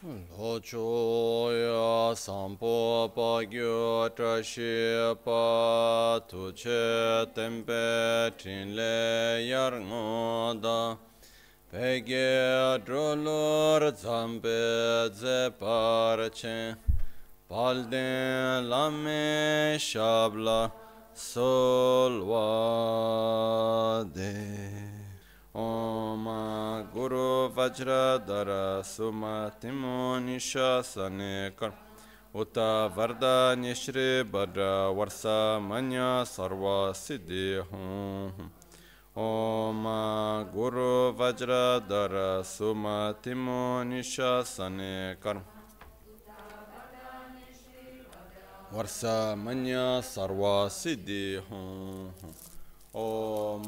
Locho ya sampo pa gyo trashi pa tu che tempe trin le yar ngoda pege drolor zambe ze parche palden lame shabla. ओम गुरु वज्र धर सुमतिमो निशासने कर उत वरदान्य श्री वर वर्ष मन सर्व सिद्धि हूँ ओम गुरु वज्र धर सुमतिमो निशासने कर वर्ष मन सर्व सिद्धि हूँ ओम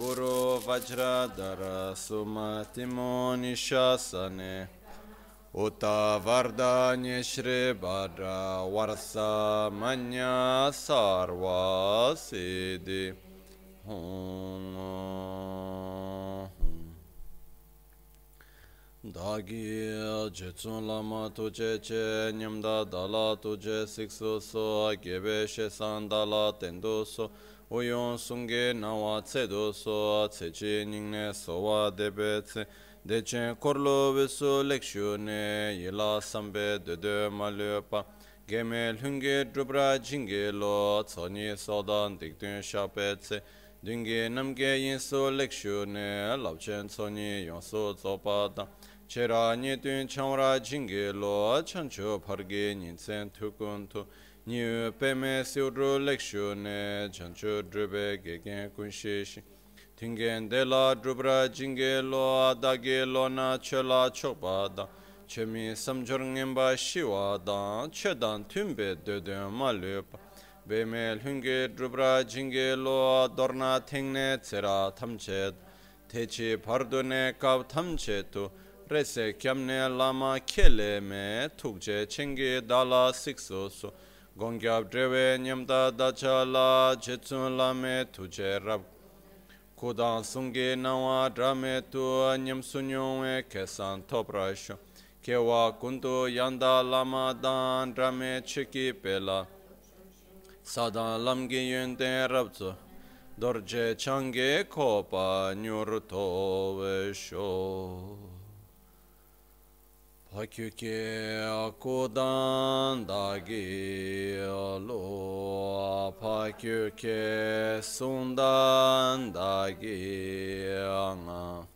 गुरु वज्रधर सुमतिमो निशासने Uta वरदान्य श्री भद्र वर्ष मन सर्वा सिद्धि Dāgī jitsun lāma tujé che nyamdā dālā tujé siksu so gībē shē sāndālā tendu so uyon sungge nawa tsedo so tse nyingne sowa debe tse. Dechen korlo visu lekshu ne yila sambe dede malyopa Geme lhunge drupra jinge lo tsoni sodan dikdun shape tse. Dungi namge yinsu lekshu ne labchen tsoni yonsu tsopa da. Chera nye dun chanwara jinge lo chancho parge nyinsen tukun tu. Niyu peme siwdru lekshu ne chancho drube gegen kunshishi. Tingen de la drubra jinge lo adage lo na chela chokpa da. Che mi samchor ngenpa shiwa da, che dan tunbe dödön ma lupa. Beme lhunge drubra jinge lo dorna tengne tsera tamche da. Techi pardu ne kav tamche tu, rese kyamne lama kele me tukje chenge dala sikso su. gongyab drewe nyamda dacha la chetsun lame tuje rab. Kudan sungi nawa drame tu nyam sunyongwe kesan topra shu kewa kundu yanda lama dan drame chiki pela. Sadan lamgi yunde rabzu dorje change kopa nyur towe shu Pakyuke Akudan Dagi Lo Pakyuke Sundan Dagi Anga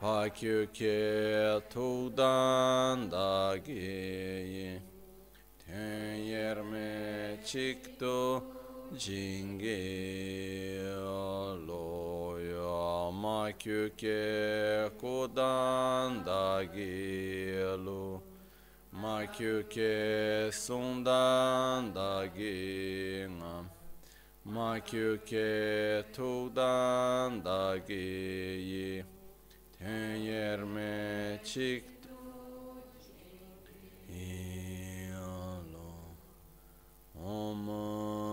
Pakyuke Tudan Dagi Ten Yerme Yoma kyuke kodan da gilu Ma kyuke sundan da gina Ma kyuke tuğdan da giyi Ten yerme çıktı İyalu Aman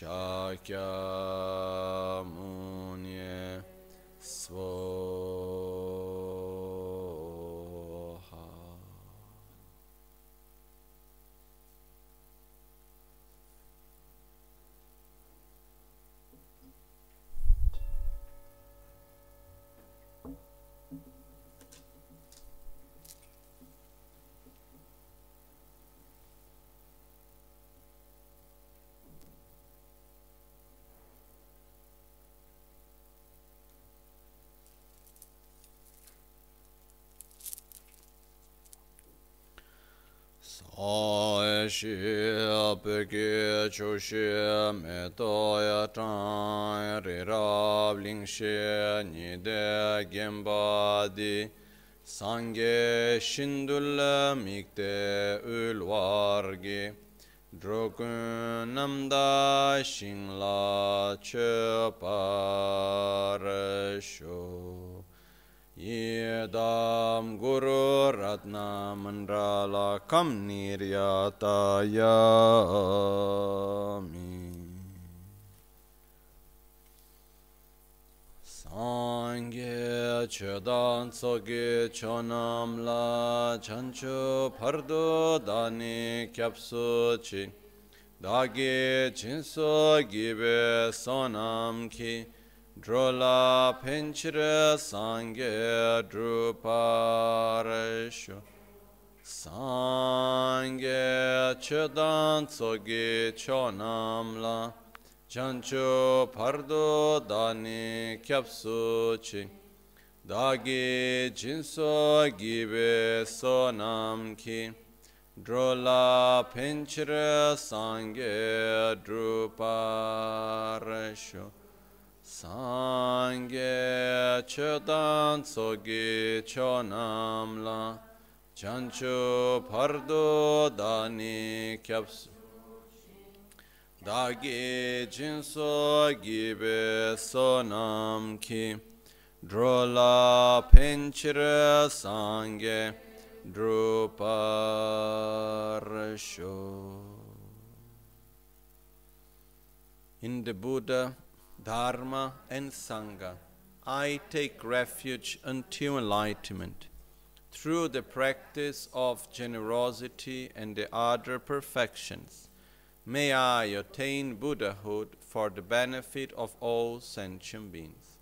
Shakyamuni Svami shi pe ke chu shi me to ya chang ri rab ling shi ni de gen ba di sange shindul mikte ul war gi drokun namda shingla che par sho Idam Guru Ratna Mandala Kam Niryatayami. Sangye Chedan Soge Chonam La Chancho Pardo Dani Kyapsu Chi. Dagi Chinso Gibe Sonam Ki. Drola pinchira sangye druparesho Sangye chedan tsogi chonamla. Chancho pardo dani kyapsuchi. Dagi jinso gibe sonamki. Drola pinchira sangye druparesho Sangye chetan sogi chonamla chanchu pardo dani kyapsu dagi jinso gibe sonam ki. Drola penchira sangye druparsho. In the Buddha, Dharma, and Sangha, I take refuge until enlightenment through the practice of generosity and the other perfections. May I attain Buddhahood for the benefit of all sentient beings.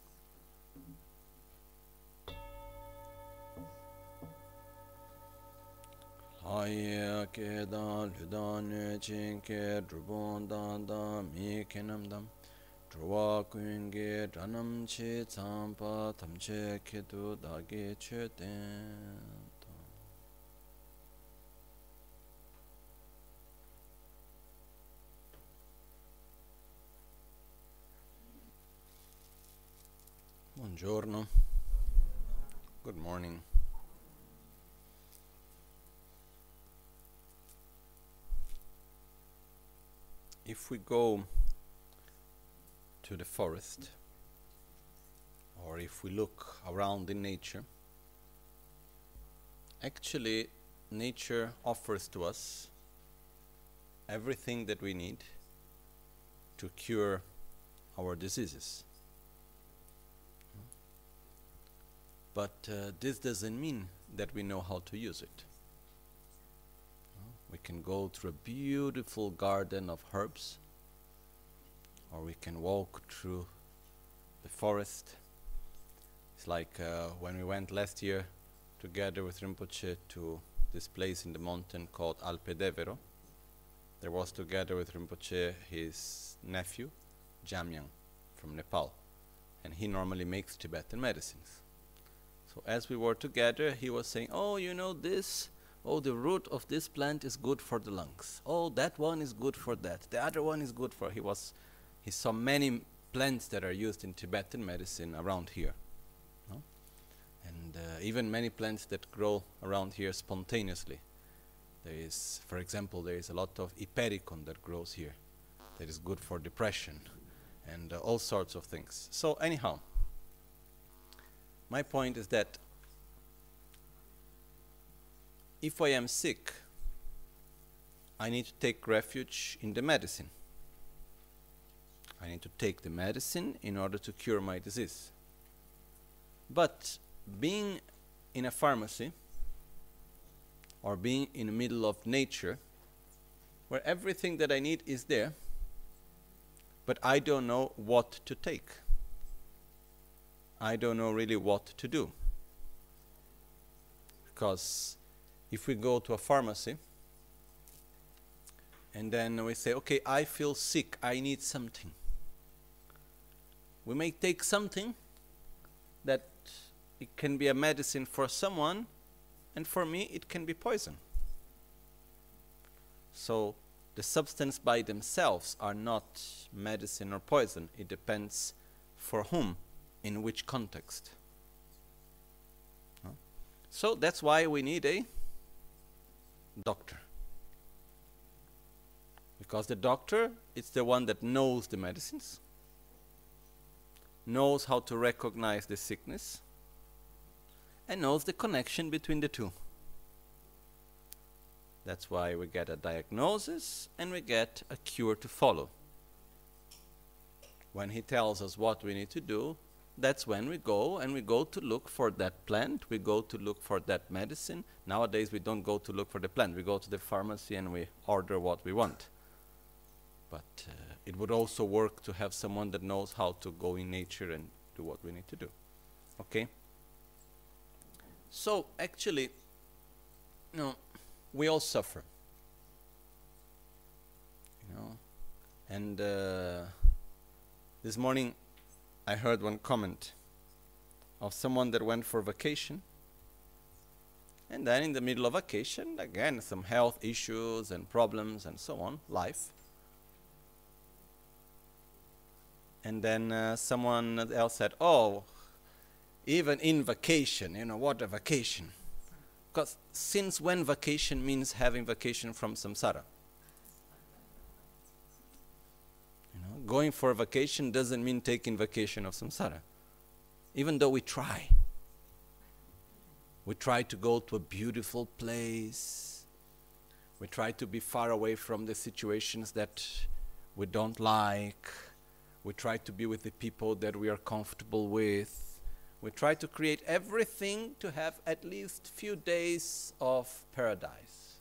Haya ke dan lu dan ne chin ke drubon dan dan Dhruva kuyengi dhanam chi tsampa tamche kitu dagi che ten. Buongiorno. Good morning. If we go to the forest or if we look around in nature, actually nature offers to us everything that we need to cure our diseases. But uh, this doesn't mean that we know how to use it. We can go through a beautiful garden of herbs, or we can walk through the forest. It's like uh, when we went last year together with Rinpoche to this place in the mountain called Alpe Devero. There was together with Rinpoche his nephew, Jamyang, from Nepal, and he normally makes Tibetan medicines. So as we were together, he was saying, "Oh, you know this." oh, the root of this plant is good for the lungs. Oh, that one is good for that. The other one is good for. He was, he saw many plants that are used in Tibetan medicine around here, no? and uh, even many plants that grow around here spontaneously. There is, for example, there is a lot of Hypericum that grows here, that is good for depression, and uh, all sorts of things. So anyhow, my point is that if I am sick, I need to take refuge in the medicine. I need to take the medicine in order to cure my disease. But being in a pharmacy or being in the middle of nature, where everything that I need is there, but I don't know what to take. I don't know really what to do. Because if we go to a pharmacy and then we say, okay, I feel sick, I need something. We may take something that it can be a medicine for someone, and for me, it can be poison. So the substance by themselves are not medicine or poison. It depends for whom, in which context. So that's why we need a doctor. Because the doctor is the one that knows the medicines, knows how to recognize the sickness, and knows the connection between the two. That's why we get a diagnosis and we get a cure to follow. When he tells us what we need to do, that's when we go and we go to look for that plant, we go to look for that medicine. Nowadays, we don't go to look for the plant, we go to the pharmacy and we order what we want. But uh, it would also work to have someone that knows how to go in nature and do what we need to do. Okay? So, actually, you know, we all suffer. You know, and uh, this morning I heard one comment of someone that went for vacation. And then in the middle of vacation, again, some health issues and problems and so on, life. And then uh, someone else said, Oh, even in vacation, you know, what a vacation. Because since when vacation means having vacation from samsara? You know, going for a vacation doesn't mean taking vacation of samsara. Even though we try. We try to go to a beautiful place. We try to be far away from the situations that we don't like. We try to be with the people that we are comfortable with we try to create everything to have at least few days of paradise.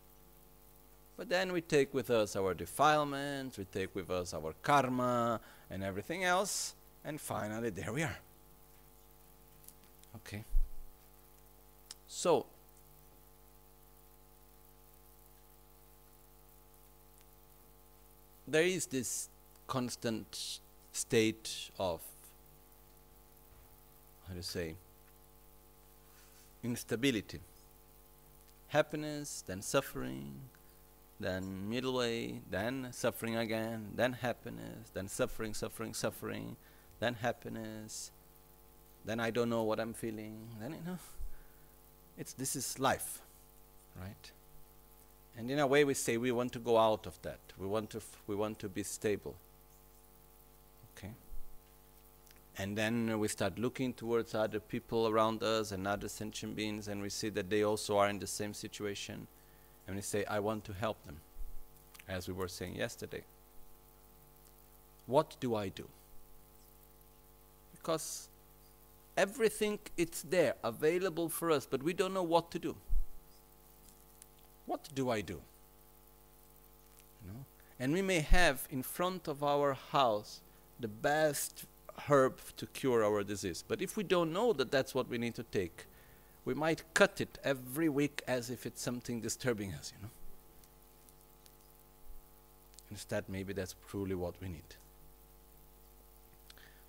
But then we take with us our defilements, we take with us our karma and everything else, and finally there we are. Okay. So, there is this constant state of how to say, instability. Happiness, then suffering, then middle way, then suffering again, then happiness, then suffering, suffering, suffering, then happiness, then I don't know what I'm feeling, then you know, it's this is life, right? And in a way, we say we want to go out of that. We want to we want to be stable. And then we start looking towards other people around us and other sentient beings, and we see that they also are in the same situation. And we say, I want to help them, as we were saying yesterday. What do I do? Because everything it's there, available for us, but we don't know what to do. What do I do? You know? And we may have in front of our house the best herb to cure our disease. But if we don't know that that's what we need to take, we might cut it every week as if it's something disturbing us, you know. Instead, maybe that's truly what we need.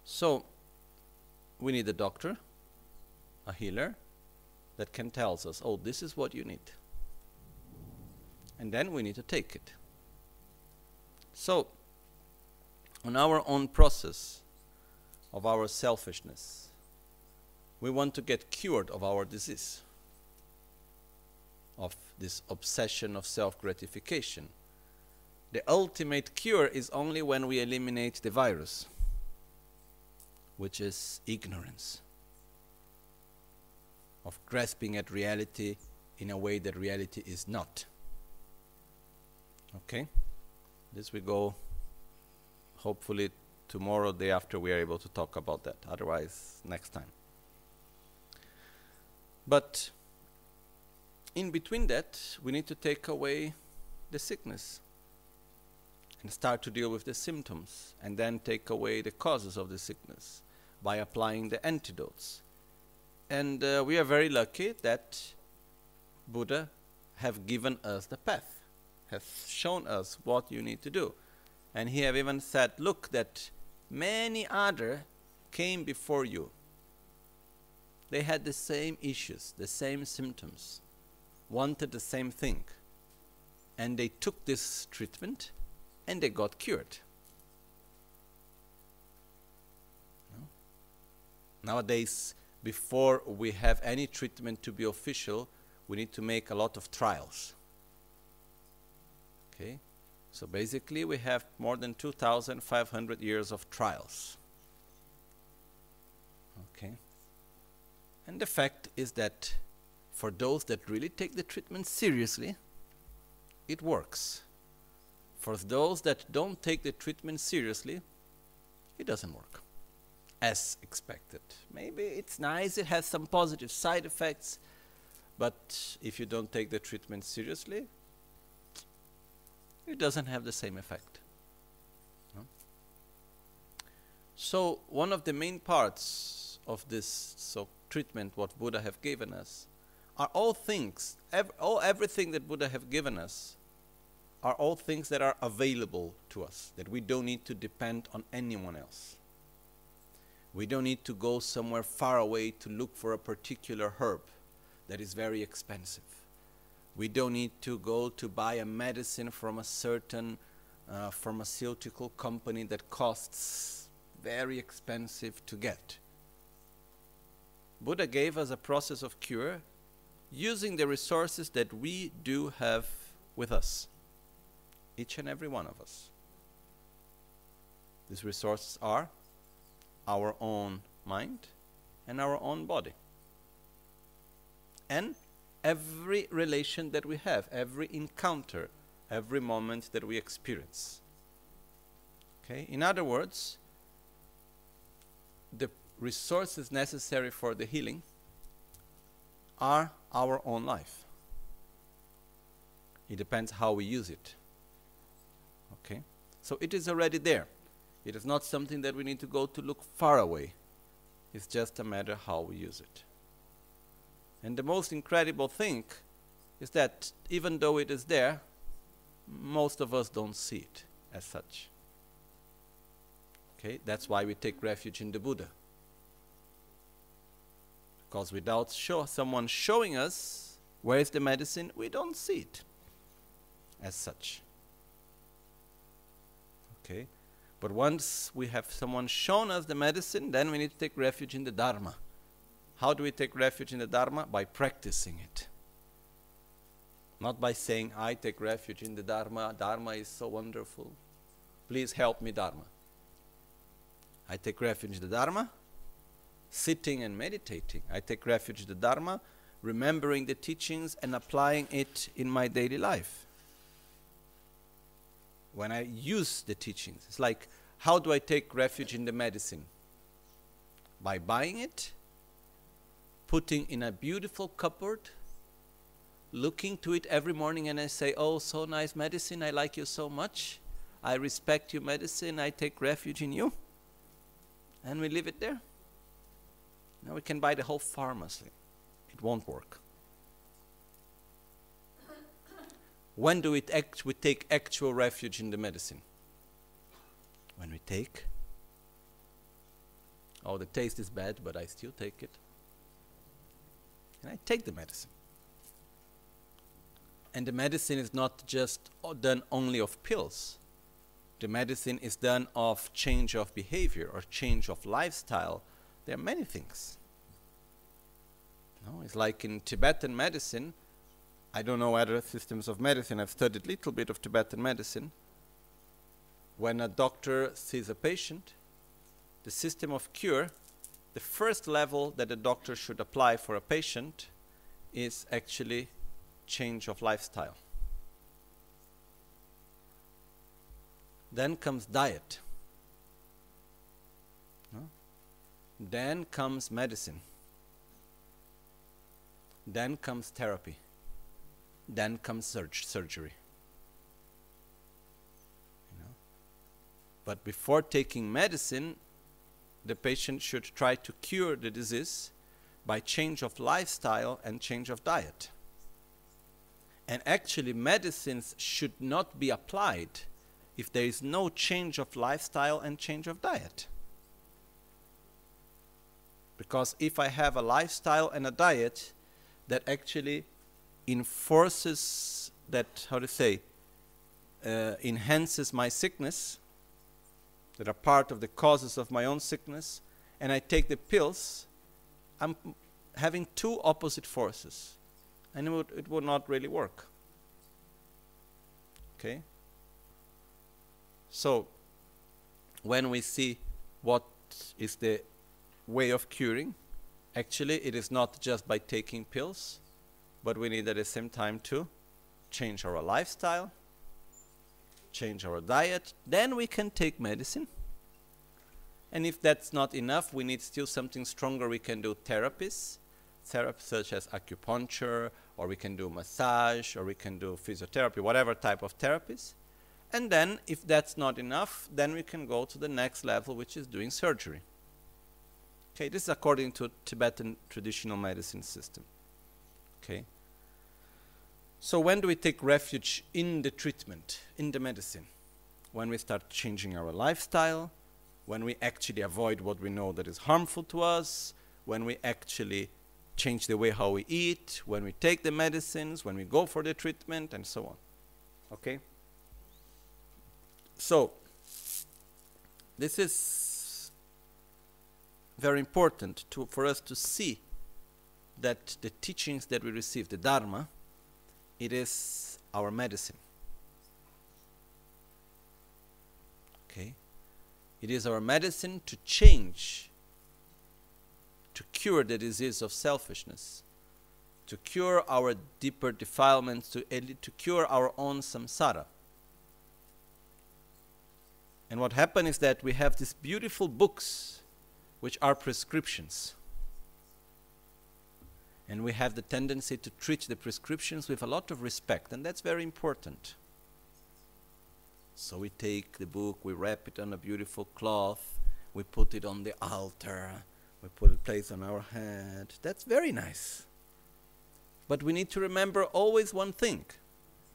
So, we need a doctor, a healer, that can tell us, oh, this is what you need. And then we need to take it. So, on our own process, of our selfishness. We want to get cured of our disease, of this obsession of self gratification. The ultimate cure is only when we eliminate the virus, which is ignorance, of grasping at reality in a way that reality is not. Okay? This we go hopefully tomorrow, day after, we are able to talk about that. Otherwise, next time. But in between that, we need to take away the sickness and start to deal with the symptoms and then take away the causes of the sickness by applying the antidotes. And uh, we are very lucky that Buddha have given us the path, has shown us what you need to do. And he have even said, look, that many other came before you. They had the same issues, the same symptoms, wanted the same thing. And they took this treatment and they got cured. No? Nowadays, before we have any treatment to be official, we need to make a lot of trials. Okay? So basically, we have more than 2,500 years of trials. Okay? And the fact is that for those that really take the treatment seriously, it works. For those that don't take the treatment seriously, it doesn't work. as expected. Maybe it's nice, it has some positive side effects, but if you don't take the treatment seriously, it doesn't have the same effect. No? So, one of the main parts of this so treatment, what Buddha have given us, are all things, ev- all everything that Buddha have given us, are all things that are available to us, that we don't need to depend on anyone else. We don't need to go somewhere far away to look for a particular herb that is very expensive. We don't need to go to buy a medicine from a certain uh, pharmaceutical company that costs very expensive to get. Buddha gave us a process of cure using the resources that we do have with us, each and every one of us. These resources are our own mind and our own body and every relation that we have, every encounter, every moment that we experience. Okay? In other words, the resources necessary for the healing are our own life. It depends how we use it. Okay? So it is already there. It is not something that we need to go to look far away. It's just a matter how we use it. And the most incredible thing is that even though it is there, most of us don't see it as such. Okay, that's why we take refuge in the Buddha. Because without show, someone showing us where is the medicine, we don't see it as such. Okay? But once we have someone shown us the medicine, then we need to take refuge in the Dharma. How do we take refuge in the Dharma? By practicing it. Not by saying, I take refuge in the Dharma, Dharma is so wonderful. Please help me, Dharma. I take refuge in the Dharma, sitting and meditating. I take refuge in the Dharma, remembering the teachings and applying it in my daily life. When I use the teachings, it's like, how do I take refuge in the medicine? By buying it putting in a beautiful cupboard, looking to it every morning, and I say, Oh, so nice medicine, I like you so much. I respect your medicine, I take refuge in you. And we leave it there. Now we can buy the whole pharmacy. It won't work. when do we, act, we take actual refuge in the medicine? When we take, oh, the taste is bad, but I still take it and I take the medicine. And the medicine is not just done only of pills. The medicine is done of change of behavior or change of lifestyle. There are many things. No, it's like in Tibetan medicine. I don't know other systems of medicine. I've studied a little bit of Tibetan medicine. When a doctor sees a patient, the system of cure the first level that a doctor should apply for a patient is actually change of lifestyle. Then comes diet. Then comes medicine. Then comes therapy. Then comes surg- surgery. You know? But before taking medicine, the patient should try to cure the disease by change of lifestyle and change of diet. And actually, medicines should not be applied if there is no change of lifestyle and change of diet. Because if I have a lifestyle and a diet that actually enforces that, how to say, uh, enhances my sickness, that are part of the causes of my own sickness, and I take the pills, I'm having two opposite forces. And it would, it would not really work. Okay? So, when we see what is the way of curing, actually, it is not just by taking pills, but we need at the same time to change our lifestyle, change our diet, then we can take medicine. And if that's not enough, we need still something stronger. We can do therapies, therapies such as acupuncture, or we can do massage, or we can do physiotherapy, whatever type of therapies. And then, if that's not enough, then we can go to the next level, which is doing surgery. Okay, this is according to Tibetan traditional medicine system. Okay. So when do we take refuge in the treatment, in the medicine? When we start changing our lifestyle, when we actually avoid what we know that is harmful to us, when we actually change the way how we eat, when we take the medicines, when we go for the treatment, and so on. Okay? So, this is very important to, for us to see that the teachings that we receive, the Dharma, it is our medicine. Okay? It is our medicine to change, to cure the disease of selfishness, to cure our deeper defilements, to, to cure our own samsara. And what happened is that we have these beautiful books which are prescriptions. And we have the tendency to treat the prescriptions with a lot of respect, and that's very important. So we take the book, we wrap it on a beautiful cloth, we put it on the altar, we put it place on our head. That's very nice. But we need to remember always one thing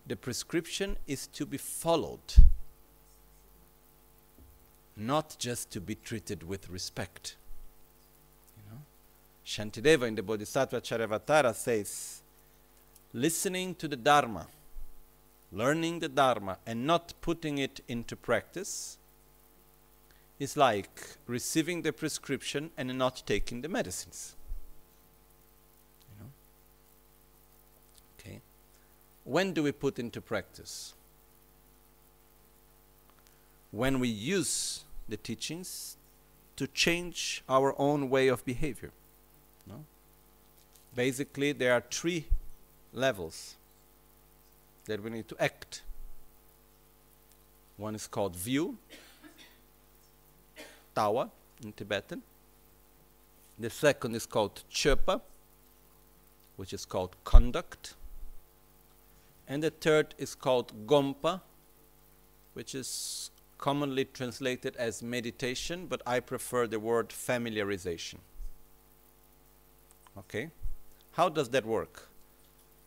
the prescription is to be followed, not just to be treated with respect. Shantideva in the Bodhisattva Charyavatara says, listening to the Dharma learning the Dharma and not putting it into practice is like receiving the prescription and not taking the medicines. You know? Okay. When do we put into practice? When we use the teachings to change our own way of behavior. Basically, there are three levels that we need to act. One is called view, tawa in Tibetan. The second is called chepa, which is called conduct. And the third is called gompa, which is commonly translated as meditation, but I prefer the word familiarization. Okay? How does that work?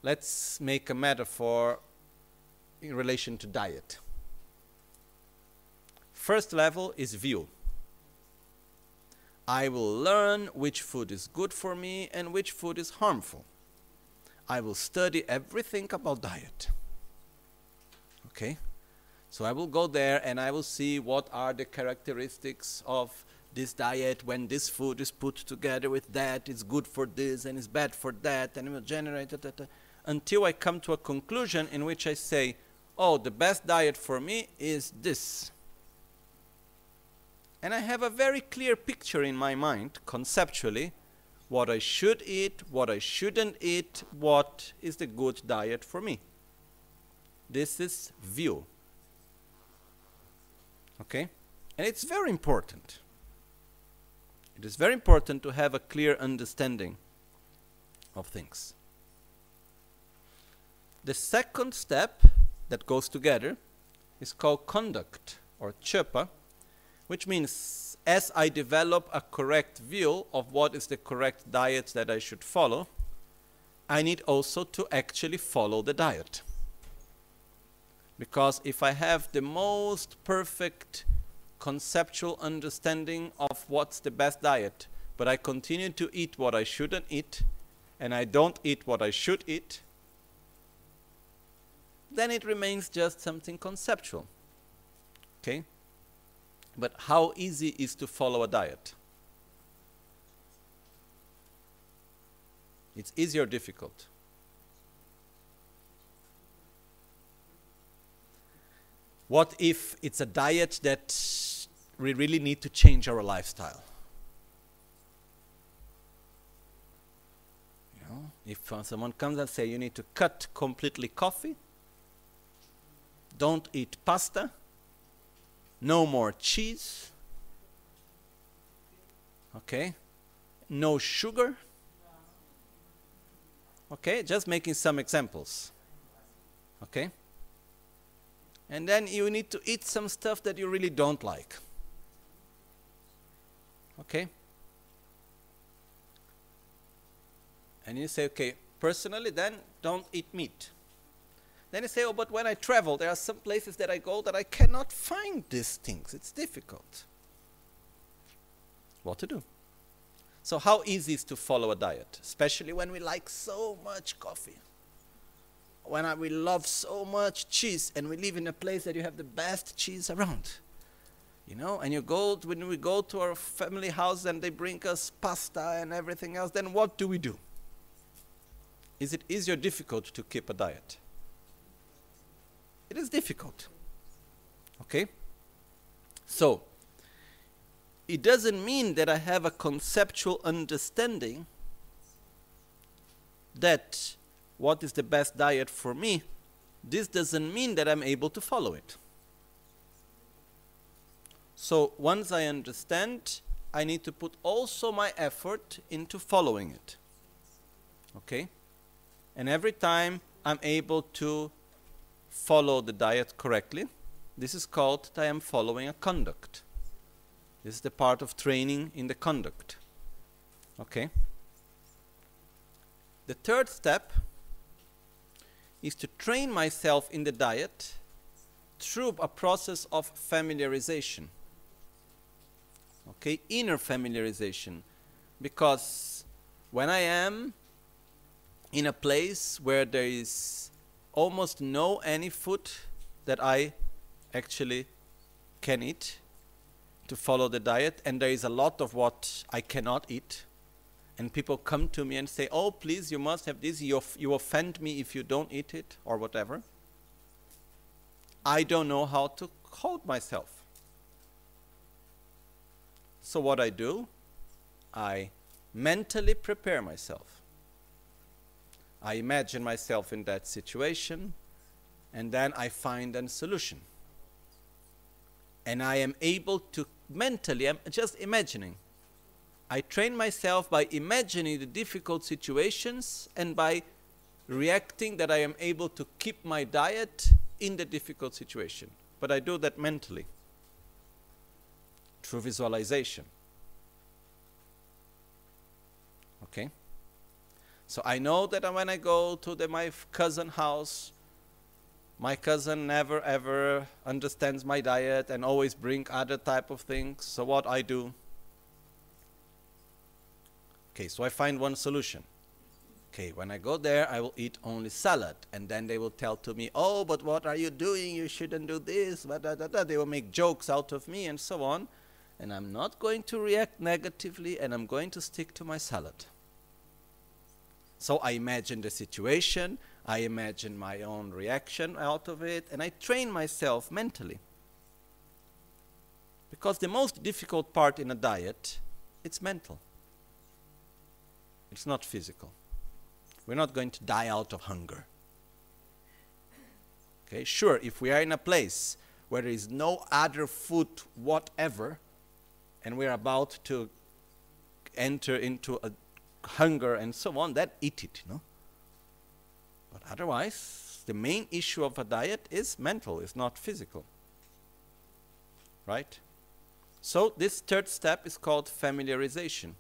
Let's make a metaphor in relation to diet. First level is view. I will learn which food is good for me and which food is harmful. I will study everything about diet. Okay? So I will go there and I will see what are the characteristics of this diet when this food is put together with that. It's good for this and it's bad for that and it will generate until I come to a conclusion in which I say, oh, the best diet for me is this. And I have a very clear picture in my mind, conceptually, what I should eat, what I shouldn't eat, what is the good diet for me. This is view. Okay? And it's very important. It is very important to have a clear understanding of things. The second step that goes together is called conduct or chepa, which means as I develop a correct view of what is the correct diet that I should follow, I need also to actually follow the diet. Because if I have the most perfect conceptual understanding of what's the best diet, but I continue to eat what I shouldn't eat, and I don't eat what I should eat, then it remains just something conceptual. Okay? But how easy is to follow a diet? It's easy or difficult? What if it's a diet that we really need to change our lifestyle? You know, if uh, someone comes and say you need to cut completely coffee, don't eat pasta, no more cheese, Okay? No sugar. Okay, just making some examples. Okay? And then you need to eat some stuff that you really don't like. Okay? And you say, okay, personally, then don't eat meat. Then you say, oh, but when I travel, there are some places that I go that I cannot find these things. It's difficult. What to do? So, how easy is to follow a diet, especially when we like so much coffee? When I, we love so much cheese and we live in a place that you have the best cheese around. You know, and you go when we go to our family house and they bring us pasta and everything else, then what do we do? Is it easy or difficult to keep a diet? It is difficult. Okay? So, it doesn't mean that I have a conceptual understanding that what is the best diet for me. This doesn't mean that I'm able to follow it. So once I understand, I need to put also my effort into following it. Okay? And every time I'm able to follow the diet correctly, this is called that I am following a conduct. This is the part of training in the conduct. Okay? The third step is to train myself in the diet through a process of familiarization. Okay, inner familiarization. Because when I am in a place where there is almost no any food that I actually can eat to follow the diet, and there is a lot of what I cannot eat. And people come to me and say, Oh, please, you must have this. You, you offend me if you don't eat it, or whatever. I don't know how to hold myself. So, what I do, I mentally prepare myself. I imagine myself in that situation, and then I find a solution. And I am able to mentally, I'm just imagining. I train myself by imagining the difficult situations and by reacting that I am able to keep my diet in the difficult situation. But I do that mentally through visualization. Okay? So I know that when I go to the, my cousin house, my cousin never ever understands my diet and always bring other type of things. So what I do? Okay, so I find one solution. Okay, when I go there, I will eat only salad, and then they will tell to me, "Oh, but what are you doing? You shouldn't do this." Blah, blah, blah, They will make jokes out of me and so on, and I'm not going to react negatively, and I'm going to stick to my salad. So I imagine the situation, I imagine my own reaction out of it, and I train myself mentally. Because the most difficult part in a diet, it's mental. It's not physical. We're not going to die out of hunger. Okay, sure, if we are in a place where there is no other food whatever, and we're about to enter into a hunger and so on, that eat it, you know. But otherwise, the main issue of a diet is mental, it's not physical. Right? So this third step is called familiarization,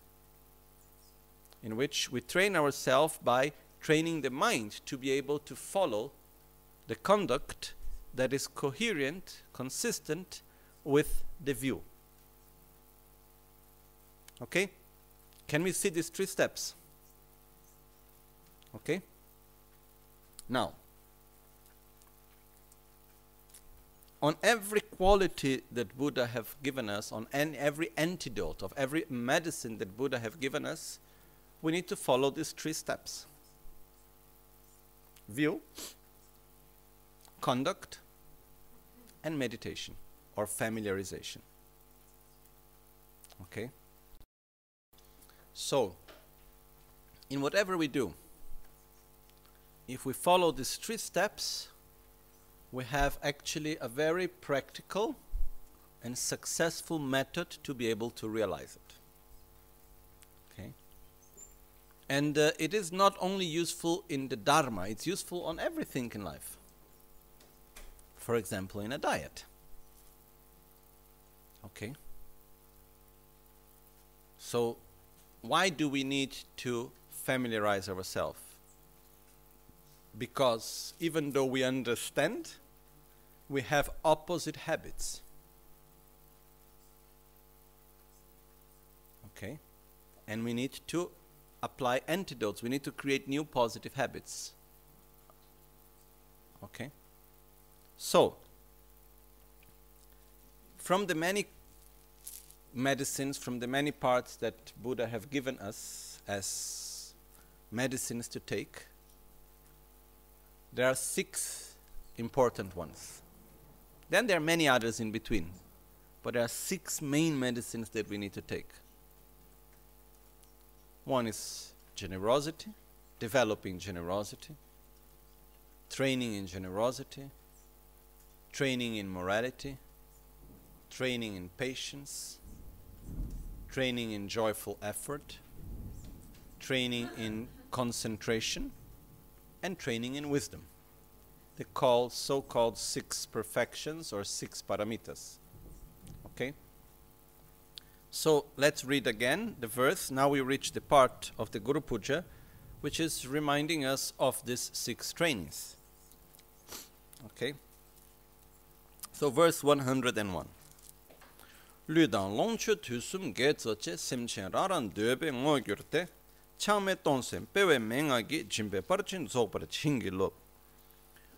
in which we train ourselves by training the mind to be able to follow the conduct that is coherent, consistent with the view. Okay? Can we see these three steps? Okay? Now, on every quality that Buddha have given us, on every antidote of every medicine that Buddha have given us, we need to follow these three steps. View, conduct, and meditation or familiarization. Okay? So, in whatever we do, if we follow these three steps, we have actually a very practical and successful method to be able to realize it. And uh, it is not only useful in the Dharma, it's useful on everything in life. For example, in a diet. Okay? So, why do we need to familiarize ourselves? Because even though we understand, we have opposite habits. Okay? And we need to apply antidotes. We need to create new positive habits. Okay? So, from the many medicines, from the many parts that Buddha have given us as medicines to take, there are six important ones. Then there are many others in between. But there are six main medicines that we need to take. One is generosity, developing generosity, training in generosity, training in morality, training in patience, training in joyful effort, training in concentration, and training in wisdom. They call so-called six perfections or six paramitas. Okay? So let's read again the verse. Now we reach the part of the Guru Puja which is reminding us of these six trainings. Okay? So verse 101. Lüdan longchu tusum ge ngo zopar chingilo.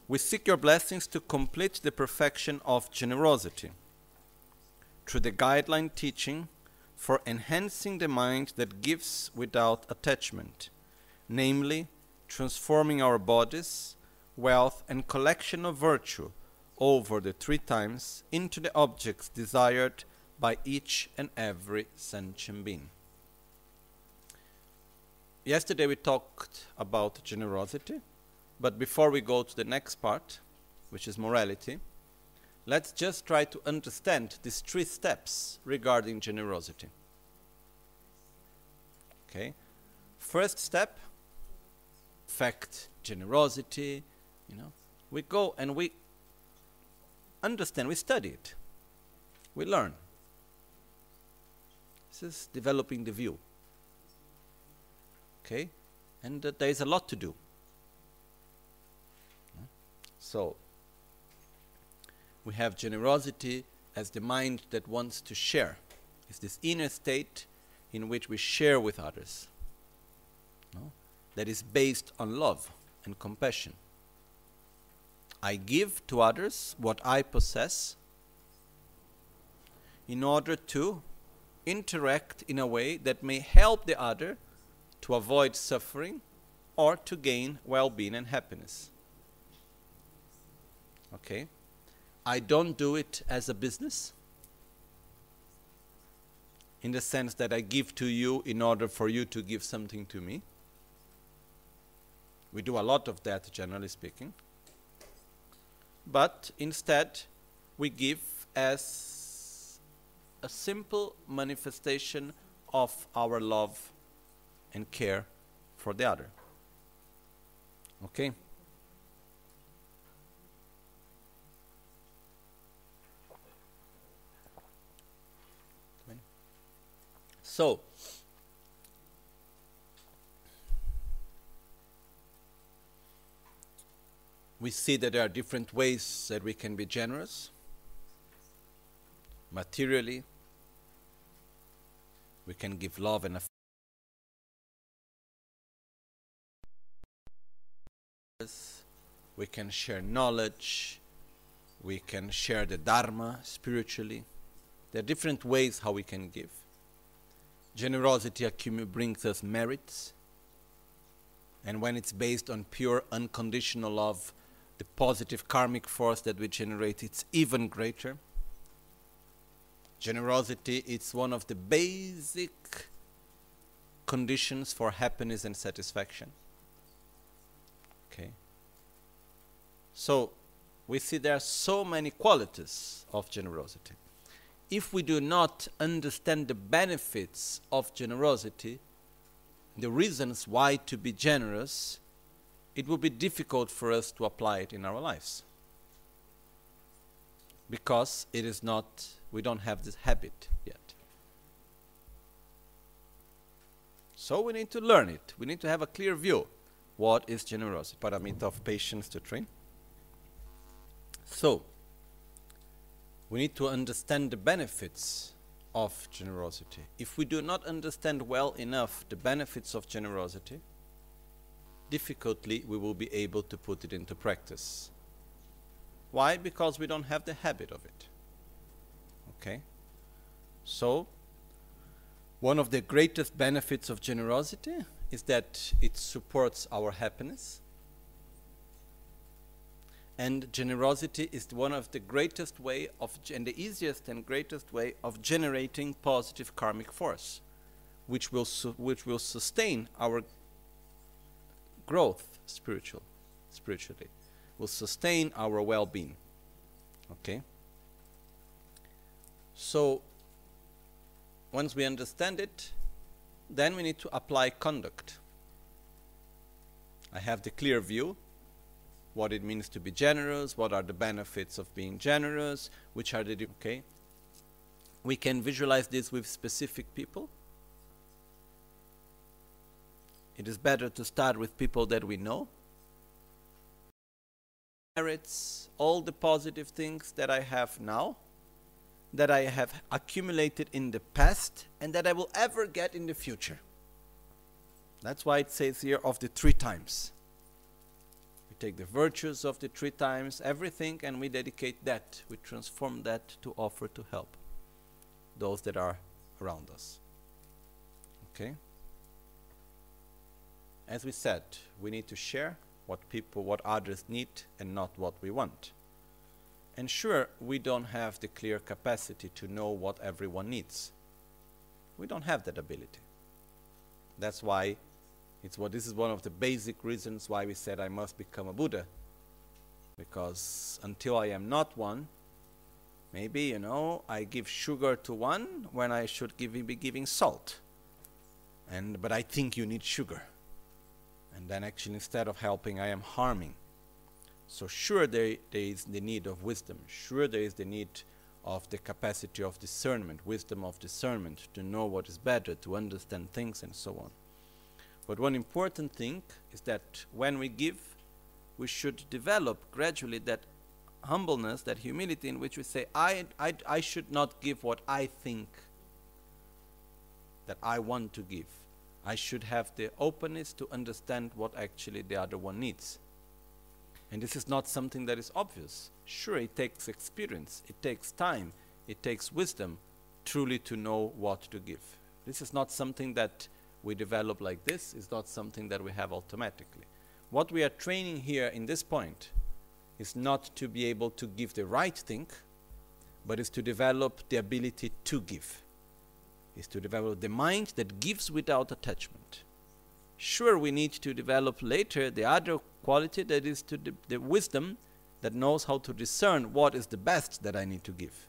We seek your blessings to complete the perfection of generosity. Through the guideline teaching for enhancing the mind that gives without attachment, namely, transforming our bodies, wealth, and collection of virtue over the three times into the objects desired by each and every sentient being. Yesterday we talked about generosity, but before we go to the next part, which is morality, Let's just try to understand these three steps regarding generosity. Okay. First step, fact generosity, you know. We go and we understand, we study it. We learn. This is developing the view. Okay? And uh, there is a lot to do. So, we have generosity as the mind that wants to share. It's this inner state in which we share with others. No? That is based on love and compassion. I give to others what I possess in order to interact in a way that may help the other to avoid suffering or to gain well being and happiness. Okay? I don't do it as a business in the sense that I give to you in order for you to give something to me. We do a lot of that, generally speaking. But instead, we give as a simple manifestation of our love and care for the other. Okay? So, we see that there are different ways that we can be generous. Materially, we can give love and affection. We can share knowledge. We can share the Dharma spiritually. There are different ways how we can give. Generosity brings us merits. And when it's based on pure unconditional love, the positive karmic force that we generate it's even greater. Generosity is one of the basic conditions for happiness and satisfaction. Okay. So we see there are so many qualities of generosity if we do not understand the benefits of generosity, the reasons why to be generous, it will be difficult for us to apply it in our lives. Because it is not, we don't have this habit yet. So we need to learn it. We need to have a clear view. What is generosity? Paramita of patience to train. So, we need to understand the benefits of generosity. If we do not understand well enough the benefits of generosity, difficultly we will be able to put it into practice. Why? Because we don't have the habit of it. Okay? So, one of the greatest benefits of generosity is that it supports our happiness. And generosity is one of the greatest way of, and the easiest and greatest way of generating positive karmic force, which will, which will sustain our growth spiritual, spiritually, will sustain our well-being. Okay? So once we understand it, then we need to apply conduct. I have the clear view, what it means to be generous, what are the benefits of being generous, which are the, okay? We can visualize this with specific people. It is better to start with people that we know. Merits, all the positive things that I have now that I have accumulated in the past and that I will ever get in the future. That's why it says here of the three times. Take the virtues of the three times, everything, and we dedicate that, we transform that to offer to help those that are around us. Okay? As we said, we need to share what people, what others need, and not what we want. And sure, we don't have the clear capacity to know what everyone needs. We don't have that ability. That's why it's what this is one of the basic reasons why we said I must become a Buddha. Because until I am not one, maybe, you know, I give sugar to one when I should give, be giving salt. And, but I think you need sugar. And then actually instead of helping, I am harming. So sure there, there is the need of wisdom. Sure there is the need of the capacity of discernment, wisdom of discernment, to know what is better, to understand things and so on. But one important thing is that when we give, we should develop gradually that humbleness, that humility in which we say, I, I, I should not give what I think that I want to give. I should have the openness to understand what actually the other one needs. And this is not something that is obvious. Sure, it takes experience, it takes time, it takes wisdom truly to know what to give. This is not something that we develop like this, it's not something that we have automatically. What we are training here in this point is not to be able to give the right thing, but is to develop the ability to give. Is to develop the mind that gives without attachment. Sure, we need to develop later the other quality that is to the, the wisdom that knows how to discern what is the best that I need to give.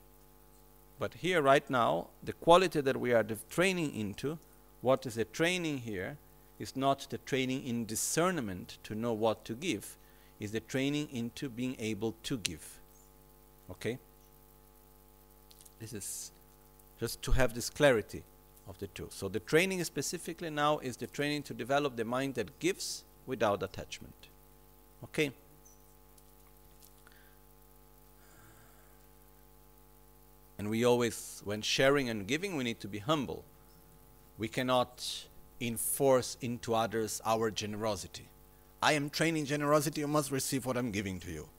But here, right now, the quality that we are training into, what is the training here, is not the training in discernment to know what to give, is the training into being able to give. Okay? This is just to have this clarity of the two. So the training specifically now is the training to develop the mind that gives without attachment. Okay? And we always, when sharing and giving, we need to be humble. We cannot enforce into others our generosity. I am training generosity, you must receive what I'm giving to you.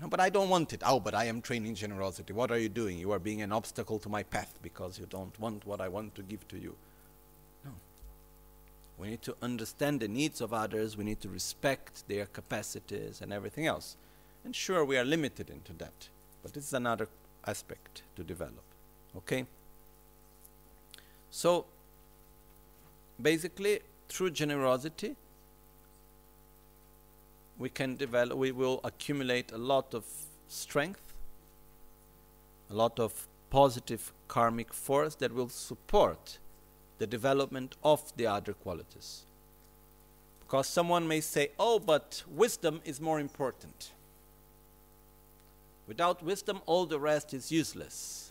No, but I don't want it. Oh, but I am training generosity. What are you doing? You are being an obstacle to my path because you don't want what I want to give to you. No. We need to understand the needs of others. We need to respect their capacities and everything else. And sure, we are limited into that. But this is another aspect to develop. Okay? So, basically, through generosity, we can develop, we will accumulate a lot of strength, a lot of positive karmic force that will support the development of the other qualities. Because someone may say, oh, but wisdom is more important. Without wisdom, all the rest is useless.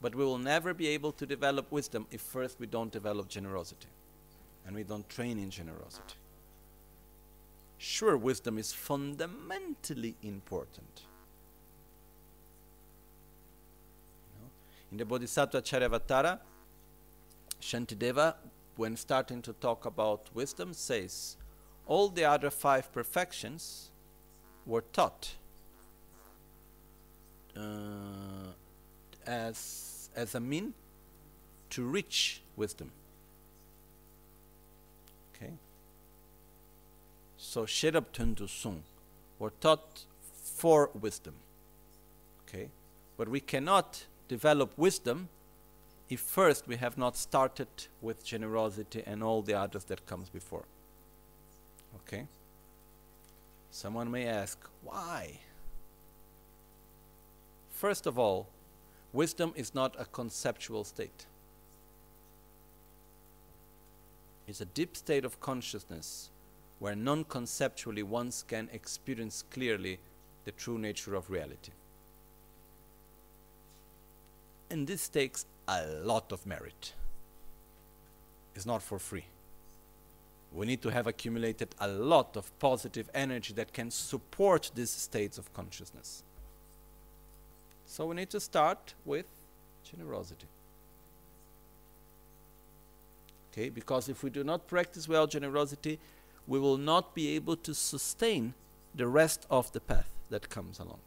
But we will never be able to develop wisdom if first we don't develop generosity and we don't train in generosity. Sure, wisdom is fundamentally important. In the Bodhisattva Charyavatara, Shantideva, when starting to talk about wisdom, says all the other five perfections were taught uh, as, as a mean to reach wisdom. Okay? So Sherab Tundu Sung were taught for wisdom. Okay? But we cannot develop wisdom if first we have not started with generosity and all the others that comes before. Okay? Someone may ask, why? First of all, wisdom is not a conceptual state. It's a deep state of consciousness where non conceptually one can experience clearly the true nature of reality. And this takes a lot of merit. It's not for free. We need to have accumulated a lot of positive energy that can support these states of consciousness. So we need to start with generosity. Okay, because if we do not practice well generosity, we will not be able to sustain the rest of the path that comes along.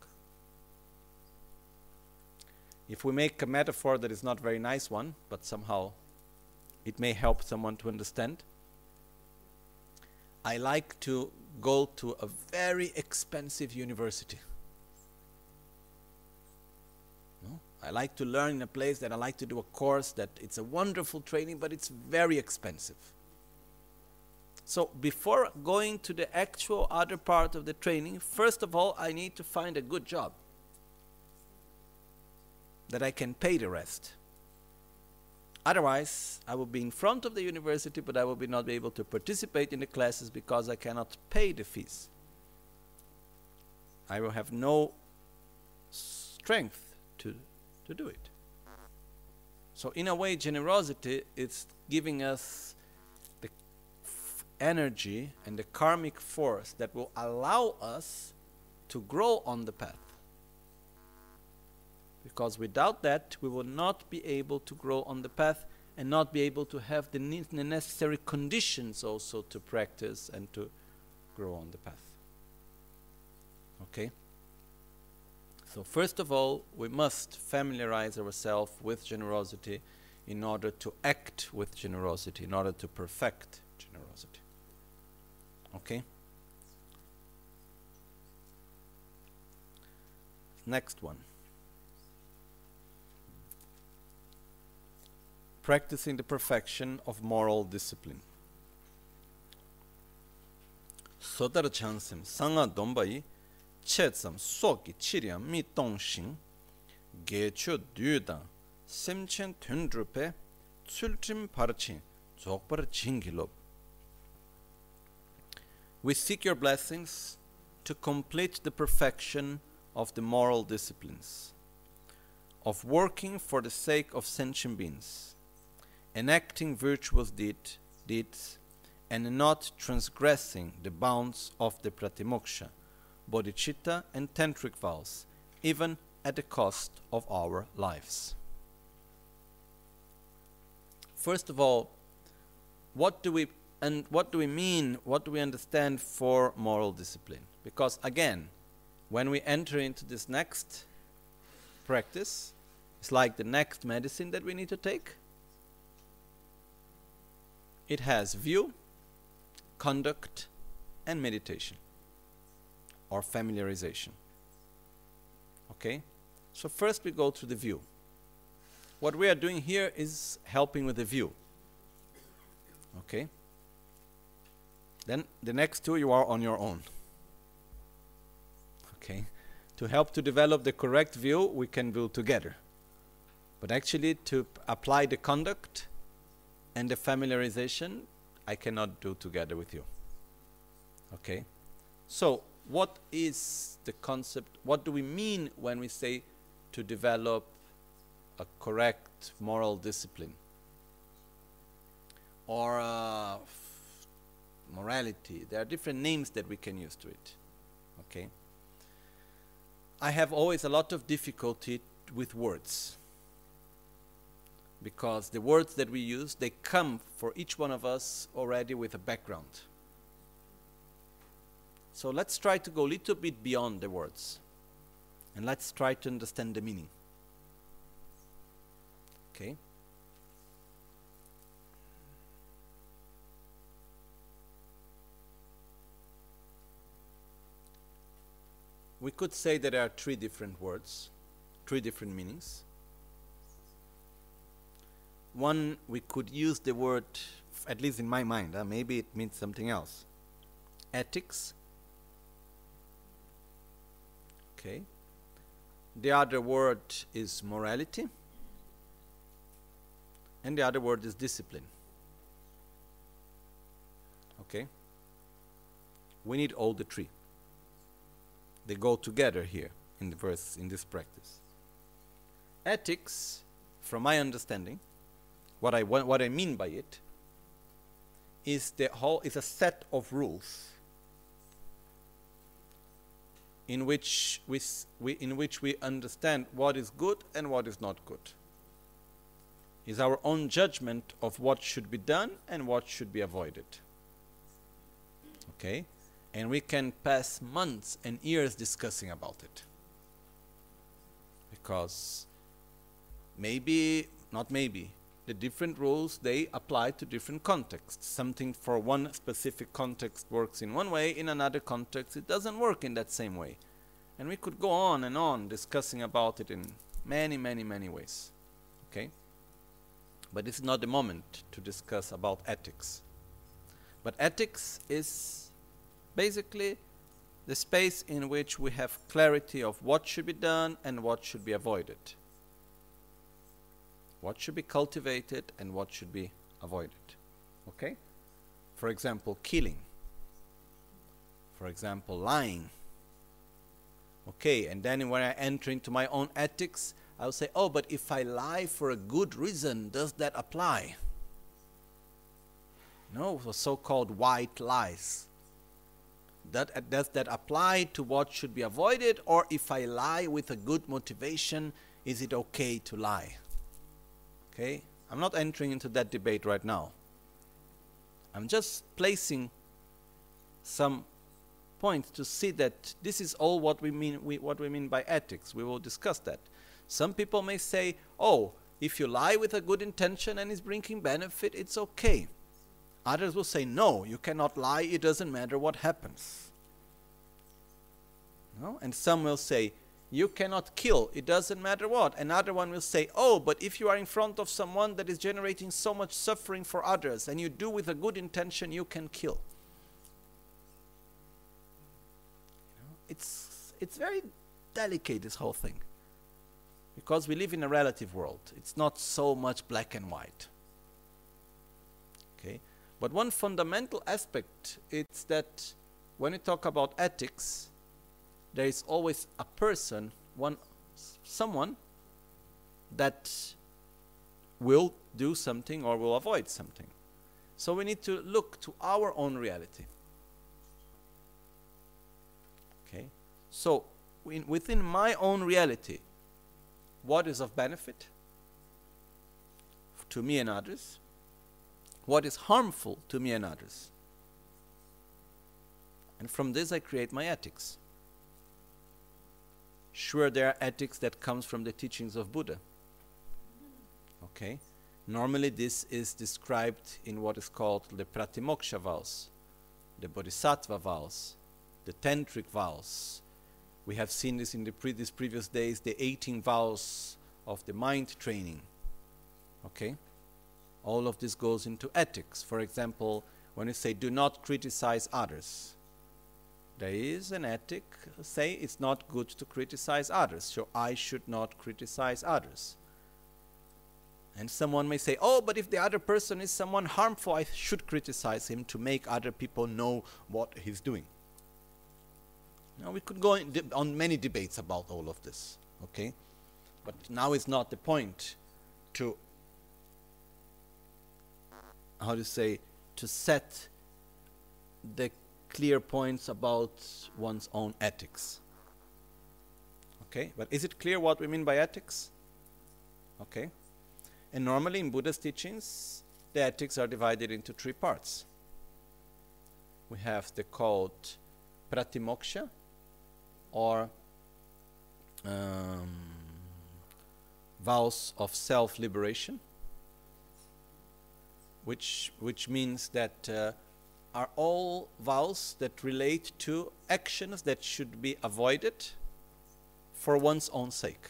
If we make a metaphor that is not very nice one, but somehow it may help someone to understand, I like to go to a very expensive university. No? I like to learn in a place that I like to do a course that it's a wonderful training, but it's very expensive. So before going to the actual other part of the training, first of all, I need to find a good job that I can pay the rest. Otherwise, I will be in front of the university, but I will be not be able to participate in the classes because I cannot pay the fees. I will have no strength to, do it. So, in a way, generosity is giving us the energy and the karmic force that will allow us to grow on the path. Because without that, we will not be able to grow on the path and not be able to have the, ne the necessary conditions also to practice and to grow on the path. Okay? So, first of all, we must familiarize ourselves with generosity in order to act with generosity, in order to perfect generosity. Okay? Next one. practicing the perfection of moral discipline. Sodar chansim sanga dombai soki mi semchen parchin. We seek your blessings to complete the perfection of the moral disciplines, of working for the sake of sentient beings enacting virtuous deed, deeds, and not transgressing the bounds of the pratimoksha, bodhicitta, and tantric vows, even at the cost of our lives. First of all, what do we and what do we mean? What do we understand for moral discipline? Because again, when we enter into this next practice, it's like the next medicine that we need to take it has view, conduct, and meditation or familiarization. Okay? So first we go to the view. What we are doing here is helping with the view. Okay? Then the next two you are on your own. Okay? To help to develop the correct view, we can build together. But actually, to apply the conduct and the familiarization, I cannot do together with you. Okay? So, what is the concept? What do we mean when we say to develop a correct moral discipline? Or uh, morality? There are different names that we can use to it. Okay? I have always a lot of difficulty with words because the words that we use they come for each one of us already with a background so let's try to go a little bit beyond the words. And let's try to understand the meaning. Okay? We could say that there are three different words three different meanings. One we could use the word at least in my mind uh, maybe it means something else. Ethics okay. The other word is morality. And the other word is discipline. Okay. We need all the three. They go together here in the verse in this practice. Ethics from my understanding what I what I mean by it is the whole is a set of rules in which we, we in which we understand what is good and what is not good. Is our own judgment of what should be done and what should be avoided. Okay? And we can pass months and years discussing about it. Because maybe not maybe the different rules they apply to different contexts. Something for one specific context works in one way in another context it doesn't work in that same way. And we could go on and on discussing about it in many many many ways okay? But this is not the moment to discuss about ethics. But ethics is basically the space in which we have clarity of what should be done and what should be avoided what should be cultivated and what should be avoided. Okay? For example, killing. For example, lying. Okay, and then when I enter into my own ethics, I'll say, oh, but if I lie for a good reason, does that apply? No, the so called white lies. That, uh, does that apply to what should be avoided, or if I lie with a good motivation, is it okay to lie? Okay? I'm not entering into that debate right now. I'm just placing some points to see that this is all what we mean we, what we mean by ethics. We will discuss that. Some people may say, "Oh, if you lie with a good intention and is bringing benefit, it's okay." Others will say, "No, you cannot lie. It doesn't matter what happens." No? And some will say, you cannot kill. It doesn't matter what. Another one will say oh but if you are in front of someone that is generating so much suffering for others and you do with a good intention you can kill. It's it's very delicate this whole thing. Because we live in a relative world. It's not so much black and white. Okay? But one fundamental aspect is that when we talk about ethics there is always a person, one, someone that will do something or will avoid something. So we need to look to our own reality. Okay? So, in, within my own reality, what is of benefit to me and others? What is harmful to me and others? And from this I create my ethics. Sure, there are ethics that comes from the teachings of Buddha. Okay? Normally this is described in what is called the Pratimoksha vows, the Bodhisattva vows, the Tantric vows. We have seen this in the pre- these previous days, the 18 vows of the mind training. Okay? All of this goes into ethics. For example, when you say do not criticize others, there is an ethic say it's not good to criticize others so i should not criticize others And someone may say, oh, but if the other person is someone harmful, I should criticize him to make other people know what he's doing. Now, we could go on many debates about all of this, okay? But now is not the point to, how to say, to set the clear points about one's own ethics. Okay, but is it clear what we mean by ethics? Okay. And normally in Buddha's teachings, the ethics are divided into three parts. We have the called pratimoksha, or um, vows of self-liberation, which which means that uh, are all vows that relate to actions that should be avoided for one's own sake.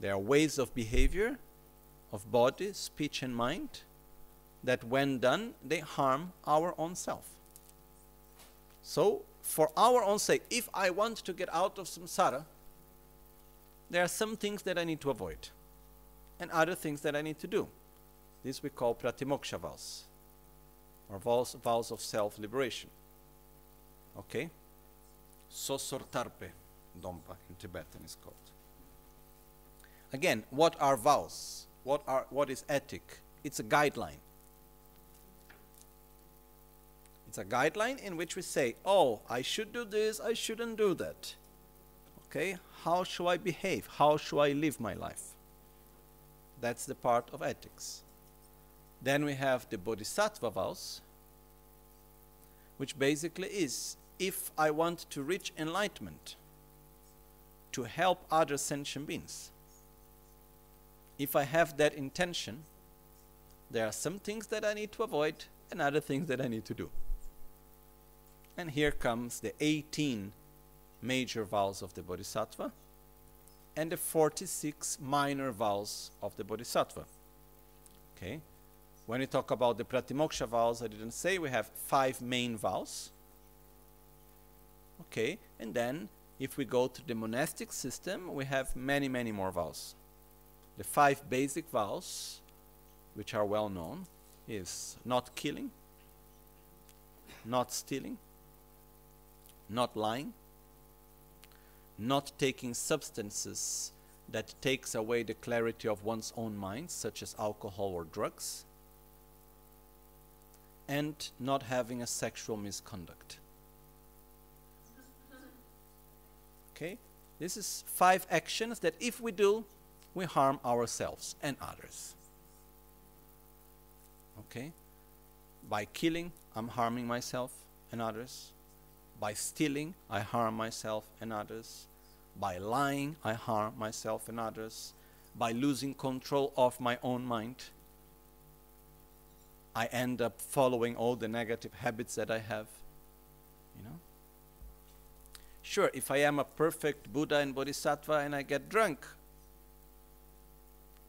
There are ways of behavior, of body, speech, and mind that, when done, they harm our own self. So, for our own sake, if I want to get out of samsara, there are some things that I need to avoid, and other things that I need to do. This we call pratimoksha vows, or vows, vows of self liberation. Okay? Sosortarpe, Dompa in Tibetan is called. Again, what are vows? What, are, what is ethic? It's a guideline. It's a guideline in which we say, oh, I should do this, I shouldn't do that. Okay, how should I behave? How should I live my life? That's the part of ethics. Then we have the bodhisattva vows, which basically is if I want to reach enlightenment, to help other sentient beings, if I have that intention, there are some things that I need to avoid and other things that I need to do. And here comes the 18 major vows of the Bodhisattva and the 46 minor vows of the Bodhisattva. Okay? When we talk about the Pratimoksha vows, I didn't say we have five main vows. Okay? And then if we go to the monastic system, we have many, many more vows. The five basic vows, which are well known, is not killing, not stealing, not lying, not taking substances that takes away the clarity of one's own mind, such as alcohol or drugs, and not having a sexual misconduct. Okay? This is five actions that if we do, we harm ourselves and others. Okay? By killing, I'm harming myself and others. By stealing, I harm myself and others. By lying, I harm myself and others. By losing control of my own mind, I end up following all the negative habits that I have. You know? Sure, if I am a perfect Buddha and Bodhisattva and I get drunk,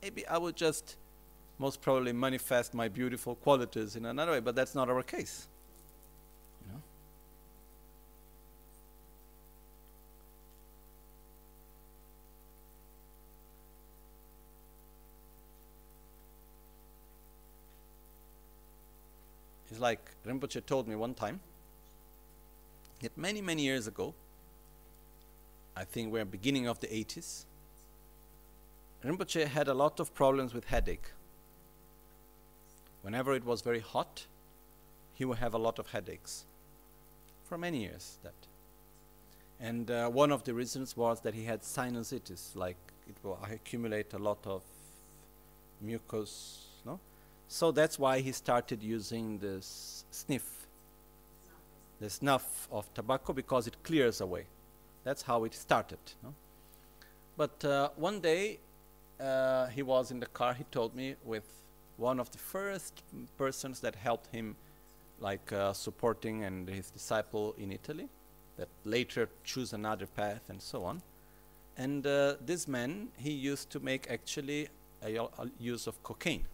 maybe I will just most probably manifest my beautiful qualities in another way, but that's not our case. Like Rinpoche told me one time that many, many years ago, I think we're beginning of the 80s, Rinpoche had a lot of problems with headache. Whenever it was very hot, he would have a lot of headaches. For many years, that. And uh, one of the reasons was that he had sinusitis, like it will accumulate a lot of mucus? So that's why he started using this sniff, the snuff of tobacco, because it clears away. That's how it started. No? But uh, one day uh, he was in the car, he told me, with one of the first persons that helped him, like uh, supporting and his disciple in Italy, that later choose another path and so on. And uh, this man, he used to make actually a, a use of cocaine.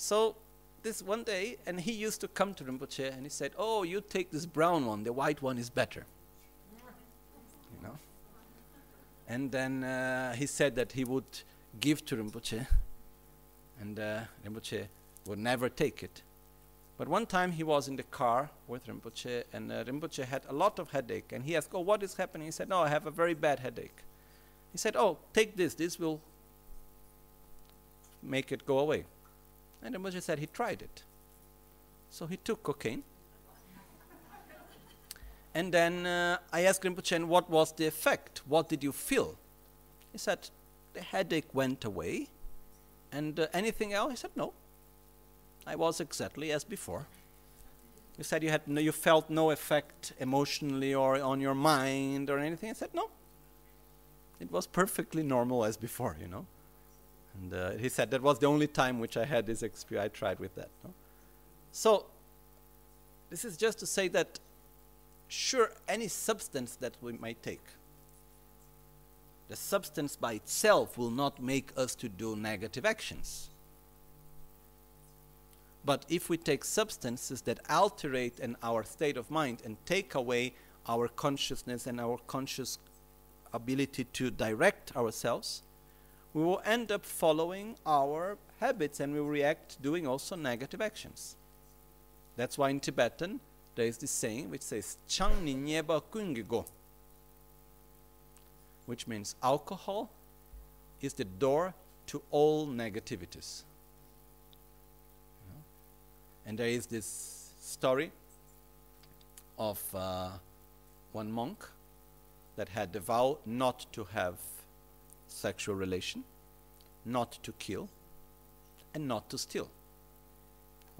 So this one day, and he used to come to Rinpoche and he said, Oh, you take this brown one, the white one is better. You know. And then uh, he said that he would give to Rinpoche, and uh, Rinpoche would never take it. But one time he was in the car with Rinpoche, and uh, Rinpoche had a lot of headache, and he asked, "Oh, what is happening?" He said, "No, I have a very bad headache." He said, "Oh, take this. This will make it go away." And the Rinpoche said he tried it. So he took cocaine. and then uh, I asked Rinpoche, what was the effect? What did you feel?" He said, "The headache went away." And uh, anything else? He said, "No." I was exactly as before. You said you had no, you felt no effect emotionally or on your mind or anything. I said no. It was perfectly normal as before, you know. And uh, he said that was the only time which I had this experience. I tried with that. No? So this is just to say that sure any substance that we might take the substance by itself will not make us to do negative actions but if we take substances that alterate in our state of mind and take away our consciousness and our conscious ability to direct ourselves, we will end up following our habits and we will react doing also negative actions. That's why in Tibetan there is this saying which says Chang ni nyeba kungigo, which means alcohol is the door to all negativities. And there is this story of uh, one monk that had the vow not to have sexual relation, not to kill, and not to steal.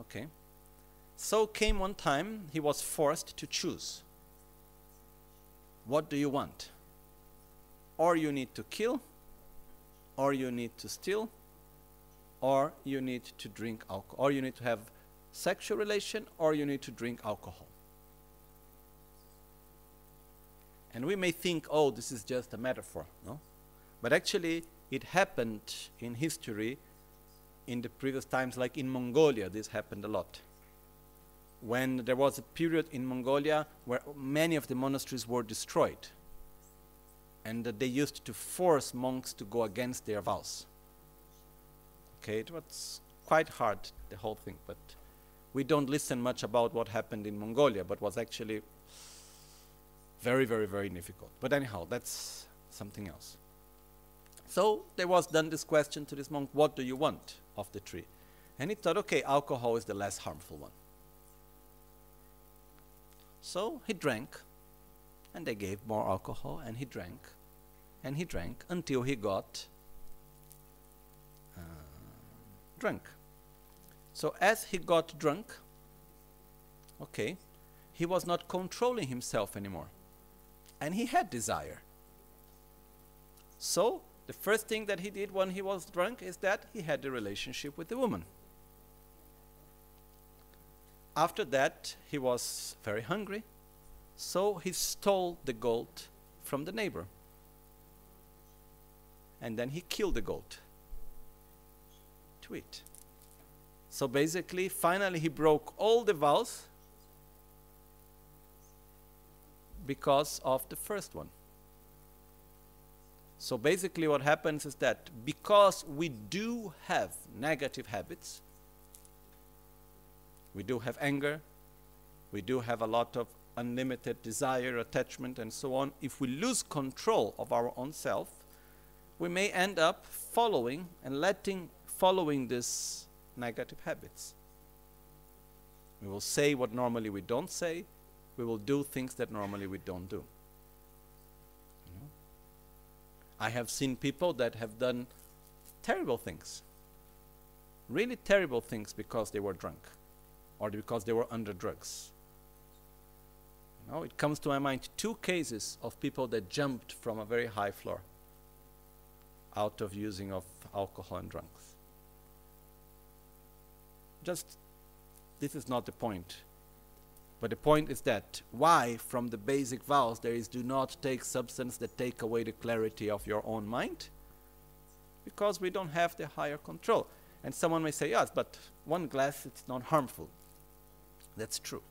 Okay? So came one time he was forced to choose. What do you want? Or you need to kill, or you need to steal, or you need to drink alcohol, or you need to have sexual relation or you need to drink alcohol. And we may think, oh, this is just a metaphor, no? But actually, it happened in history in the previous times, like in Mongolia, this happened a lot. When there was a period in Mongolia where many of the monasteries were destroyed, and uh, they used to force monks to go against their vows. Okay, it was quite hard, the whole thing, but we don't listen much about what happened in Mongolia, but was actually very, very, very difficult. But anyhow, that's something else. So there was done this question to this monk, what do you want of the tree? And he thought, okay, alcohol is the less harmful one. So he drank, and they gave more alcohol, and he drank, and he drank until he got uh, drunk. So as he got drunk, okay, he was not controlling himself anymore. And he had desire. So the first thing that he did when he was drunk is that he had a relationship with the woman. After that, he was very hungry, so he stole the goat from the neighbor. And then he killed the goat to eat. So basically, finally, he broke all the vows because of the first one. So basically, what happens is that because we do have negative habits, we do have anger, we do have a lot of unlimited desire, attachment, and so on. If we lose control of our own self, we may end up following and letting following this negative habits. We will say what normally we don't say. We will do things that normally we don't do. You know? I have seen people that have done terrible things. Really terrible things because they were drunk or because they were under drugs. You know, it comes to my mind two cases of people that jumped from a very high floor out of using of alcohol and drugs just this is not the point. But the point is that why from the basic vows there is do not take substance that take away the clarity of your own mind? Because we don't have the higher control. And someone may say, yes, but one glass it's not harmful. That's true.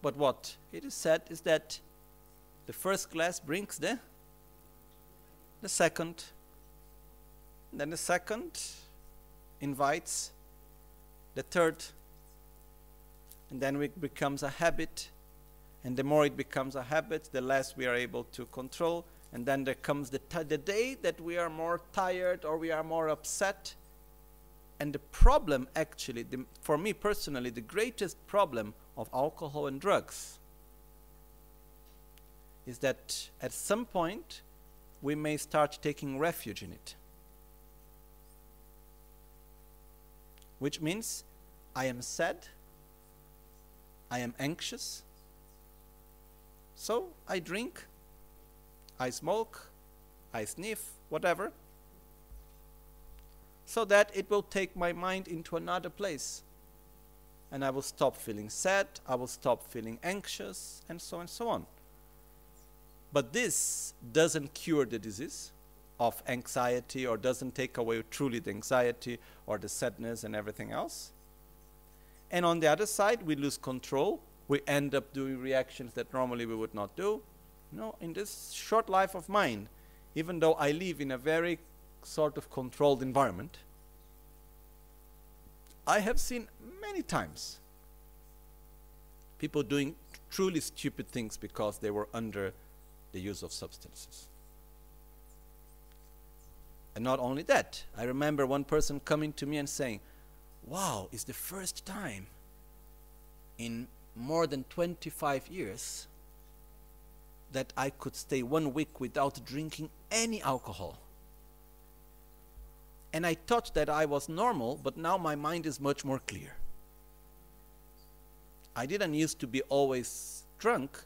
But what it is said is that the first glass brings the the second. Then the second invites the third. And then it becomes a habit. And the more it becomes a habit, the less we are able to control. And then there comes the, the day that we are more tired or we are more upset. And the problem, actually, the, for me personally, the greatest problem of alcohol and drugs is that at some point we may start taking refuge in it. Which means I am sad, I am anxious, so I drink, I smoke, I sniff, whatever, so that it will take my mind into another place. And I will stop feeling sad, I will stop feeling anxious, and so on and so on. But this doesn't cure the disease of anxiety or doesn't take away truly the anxiety or the sadness and everything else. And on the other side, we lose control. We end up doing reactions that normally we would not do. You know, in this short life of mine, even though I live in a very sort of controlled environment, I have seen many times people doing truly stupid things because they were under the use of substances. And not only that, I remember one person coming to me and saying, Wow, it's the first time in more than 25 years that I could stay one week without drinking any alcohol. And I thought that I was normal, but now my mind is much more clear. I didn't used to be always drunk,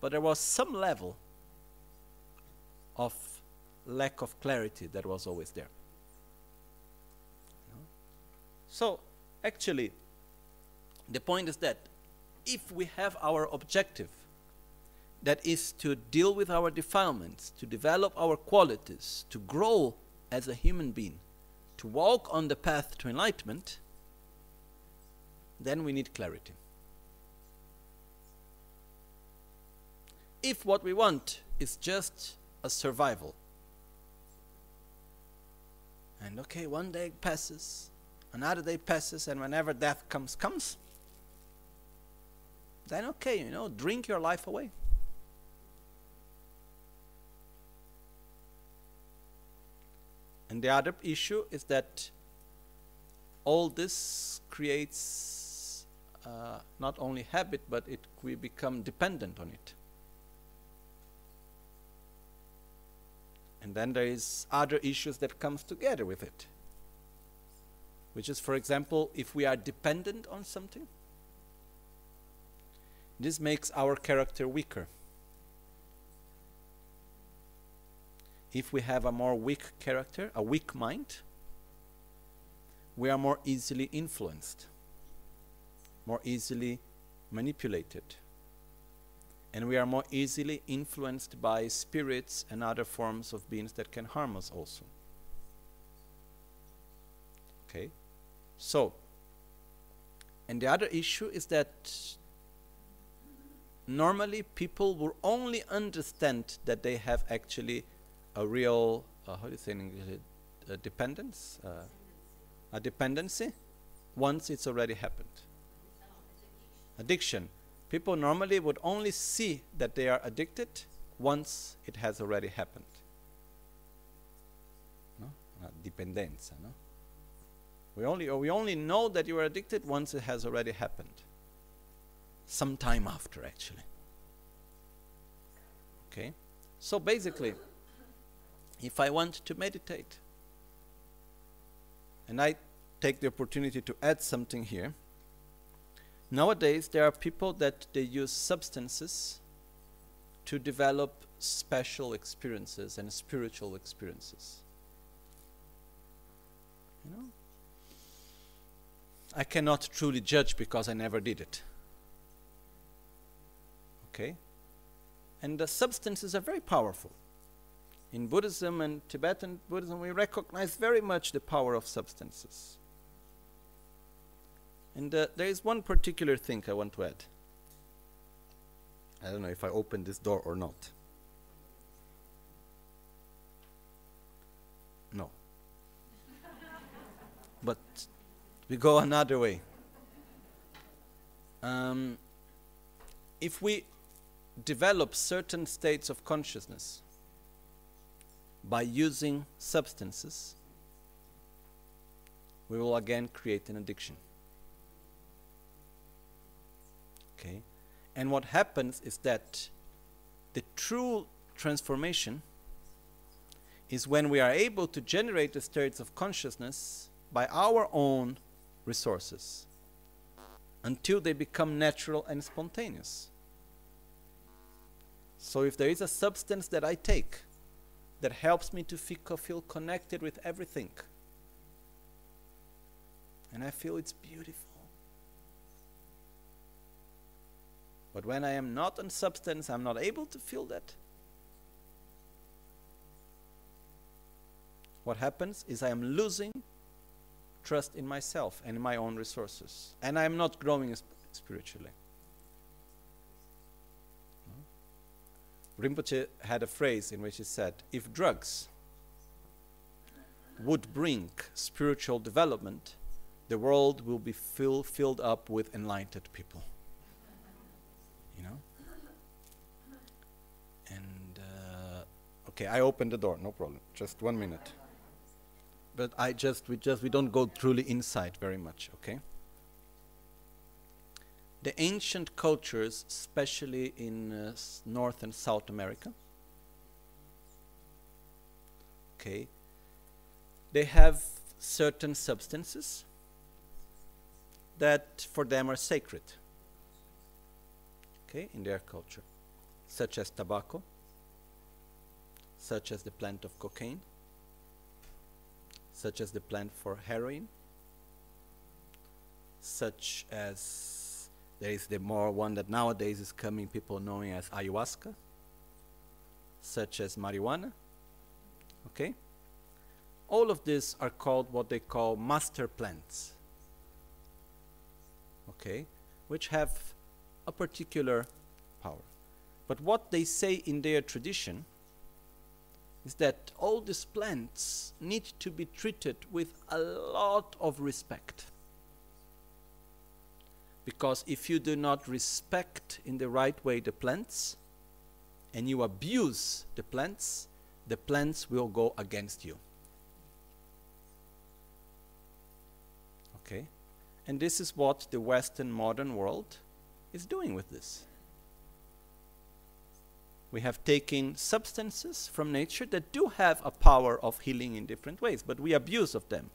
but there was some level of lack of clarity that was always there. So, actually, the point is that if we have our objective, that is to deal with our defilements, to develop our qualities, to grow as a human being, to walk on the path to enlightenment, then we need clarity. If what we want is just a survival, and okay, one day passes, another day passes, and whenever death comes, comes, then okay, you know, drink your life away. And the other issue is that all this creates uh, not only habit, but it we become dependent on it. And then there is other issues that comes together with it. Which is, for example, if we are dependent on something, this makes our character weaker. If we have a more weak character, a weak mind, we are more easily influenced, more easily manipulated and we are more easily influenced by spirits and other forms of beings that can harm us also. Okay? So, and the other issue is that normally people will only understand that they have actually a real, uh, how do you say in English, a dependence? Uh, a dependency once it's already happened. Addiction people normally would only see that they are addicted once it has already happened. No? Dependenza, no? We only, we only know that you are addicted once it has already happened. Some time after, actually. Okay? So basically, if I want to meditate, and I take the opportunity to add something here, Nowadays, there are people that they use substances to develop special experiences and spiritual experiences. You know? I cannot truly judge because I never did it. Okay? And the substances are very powerful. In Buddhism and Tibetan Buddhism, we recognize very much the power of substances. And uh, there is one particular thing I want to add. I don't know if I open this door or not. No. but we go another way. Um, if we develop certain states of consciousness by using substances, we will again create an addiction. Okay? And what happens is that the true transformation is when we are able to generate the states of consciousness by our own resources until they become natural and spontaneous. So if there is a substance that I take that helps me to feel, connected with everything, and I feel it's beautiful. But when I am not on substance, I'm not able to feel that. What happens is I am losing trust in myself and in my own resources. And I am not growing sp- spiritually. Rinpoche had a phrase in which he said, if drugs would bring spiritual development, the world will be fill, filled up with enlightened people. You know? And, uh, okay, I opened the door, no problem. Just one minute. But I just, we just, we don't go truly inside very much, okay? the ancient cultures, especially in uh, North and South America, okay, they have certain substances that for them are sacred, okay, in their culture, such as tobacco, such as the plant of cocaine, such as the plant for heroin, such as there is the more one that nowadays is coming, people knowing as ayahuasca, such as marijuana. Okay? All of these are called what they call master plants. Okay? Which have a particular power. But what they say in their tradition is that all these plants need to be treated with a lot of respect. Because if you do not respect in the right way the plants and you abuse the plants, the plants will go against you. Okay? And this is what the Western modern world is doing with this. We have taken substances from nature that do have a power of healing in different ways, but we abuse of them.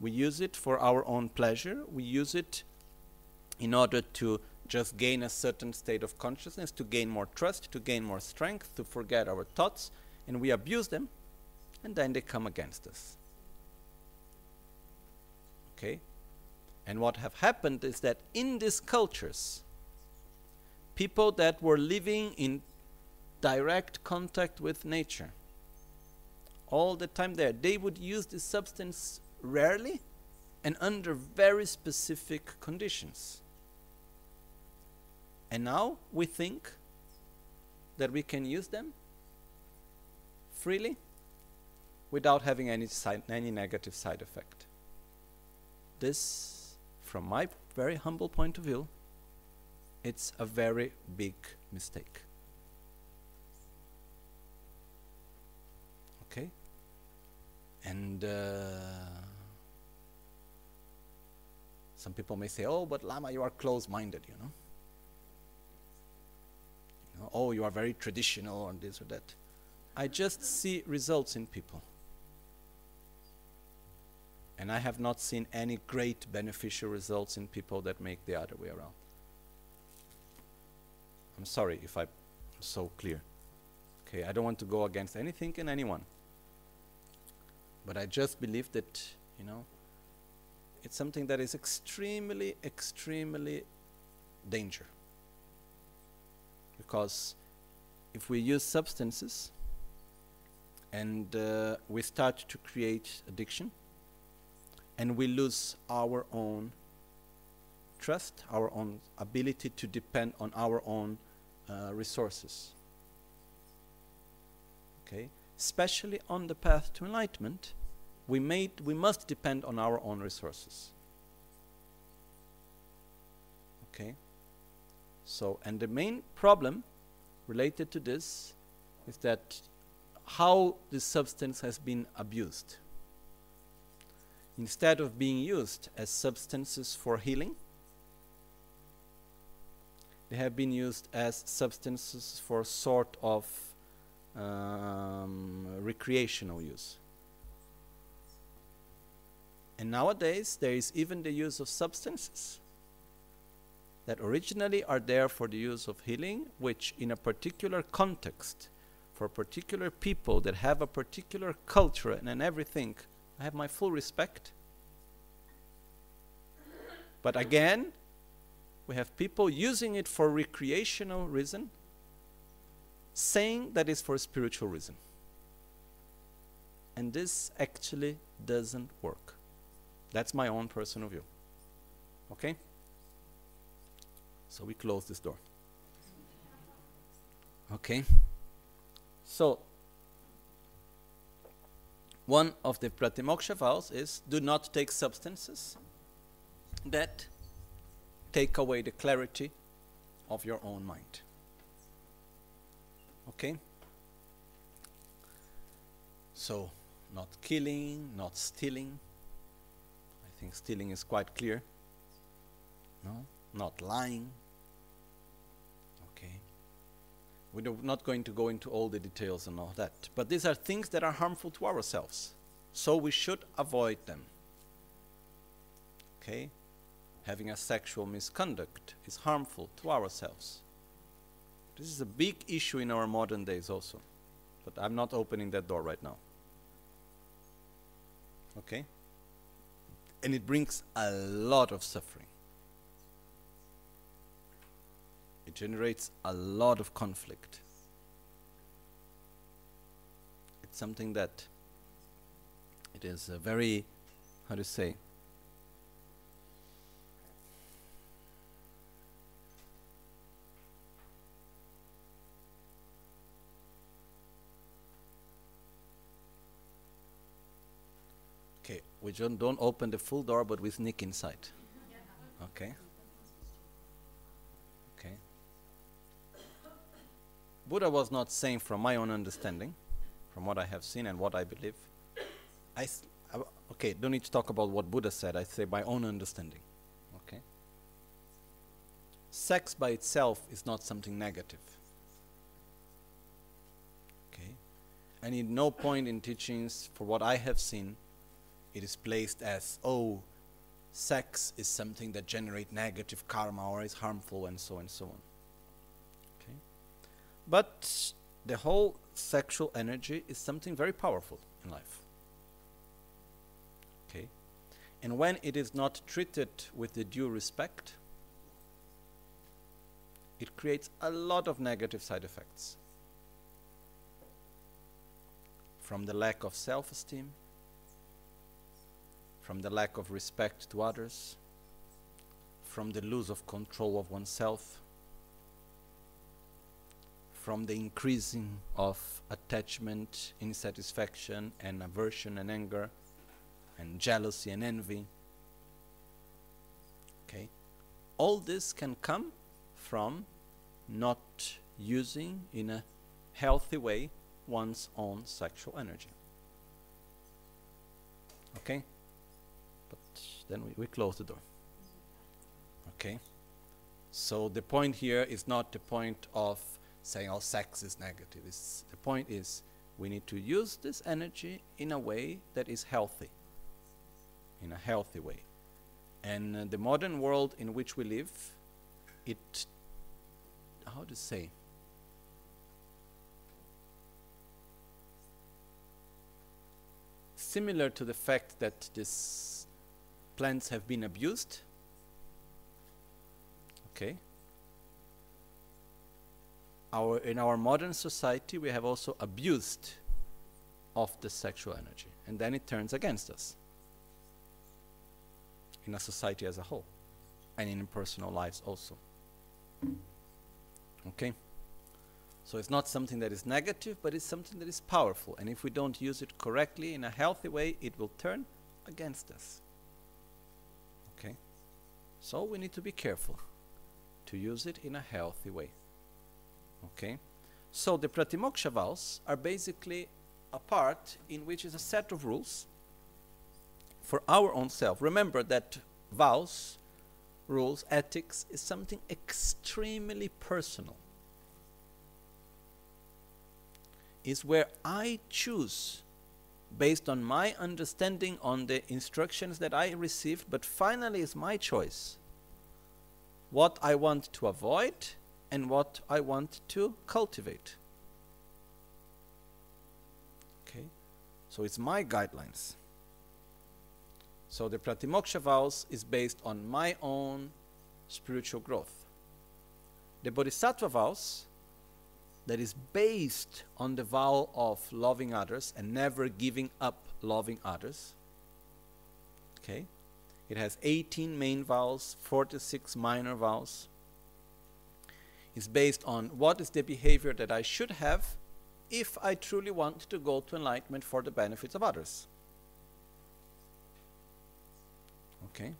We use it for our own pleasure, we use it in order to just gain a certain state of consciousness, to gain more trust, to gain more strength, to forget our thoughts, and we abuse them, and then they come against us. Okay? And what have happened is that in these cultures, people that were living in direct contact with nature, all the time there, they would use this substance rarely and under very specific conditions. And now we think that we can use them freely without having any, side, any negative side effect. This, from my very humble point of view, it's a very big mistake. Okay? And uh, some people may say, oh, but Lama, you are close minded, you know know, oh, you are very traditional or this or that. I just see results in people. And I have not seen any great beneficial results in people that make the other way around. I'm sorry if I'm so clear. Okay, I don't want to go against anything and anyone. But I just believe that, you know, it's something that is extremely, extremely dangerous. Because if we use substances and uh, we start to create addiction and we lose our own trust, our own ability to depend on our own uh, resources. Okay? Especially on the path to enlightenment, we, made, we must depend on our own resources. Okay? So, and the main problem related to this is that how this substance has been abused. Instead of being used as substances for healing, they have been used as substances for sort of um, recreational use. And nowadays, there is even the use of substances that originally are there for the use of healing, which in a particular context, for particular people that have a particular culture and, everything, I have my full respect. But again, we have people using it for recreational reason, saying that is for spiritual reason. And this actually doesn't work. That's my own personal view. Okay? So we close this door. Okay? So, one of the Pratimoksha vows is do not take substances that take away the clarity of your own mind. Okay? So, not killing, not stealing. Think stealing is quite clear. No? Not lying. Okay? We're not going to go into all the details and all that. But these are things that are harmful to ourselves. So we should avoid them. Okay? Having a sexual misconduct is harmful to ourselves. This is a big issue in our modern days also. But I'm not opening that door right now. Okay? And it brings a lot of suffering. It generates a lot of conflict. It's something that it is a very, how to say, Okay, we don't, don't open the full door, but we sneak inside. Okay. Okay. Buddha was not saying from my own understanding, from what I have seen and what I believe. I okay, don't need to talk about what Buddha said. I say my own understanding. Okay. Sex by itself is not something negative. Okay. And in no point in teachings, for what I have seen, it is placed as oh sex is something that generate negative karma or is harmful and so and so on. Okay? But the whole sexual energy is something very powerful in life. Okay? And when it is not treated with the due respect it creates a lot of negative side effects. From the lack of self-esteem from the lack of respect to others, from the lose of control of oneself, from the increasing of attachment, insatisfaction, and aversion and anger, and jealousy and envy. Okay? All this can come from not using in a healthy way one's own sexual energy. Okay? Then we, we close the door. Okay? So the point here is not the point of saying all sex is negative. It's, the point is we need to use this energy in a way that is healthy. In a healthy way. And uh, the modern world in which we live, it, how to say, similar to the fact that these plants have been abused. Okay. Our in our modern society we have also abused of the sexual energy and then it turns against us in a society as a whole and in personal lives also. Okay. So it's not something that is negative, but it's something that is powerful. And if we don't use it correctly in a healthy way, it will turn against us. So we need to be careful to use it in a healthy way. Okay? So the Pratimoksha vows are basically a part in which is a set of rules for our own self. Remember that vows, rules, ethics is something extremely personal. Is where I choose based on my understanding on the instructions that I received, but finally it's my choice what I want to avoid and what I want to cultivate. Okay, so it's my guidelines. So the Pratimoksha vows is based on my own spiritual growth. The Bodhisattva vows, that is based on the vow of loving others and never giving up loving others. Okay? It has 18 main vows, 46 minor vows. It's based on what is the behavior that I should have if I truly want to go to enlightenment for the benefits of others. Okay?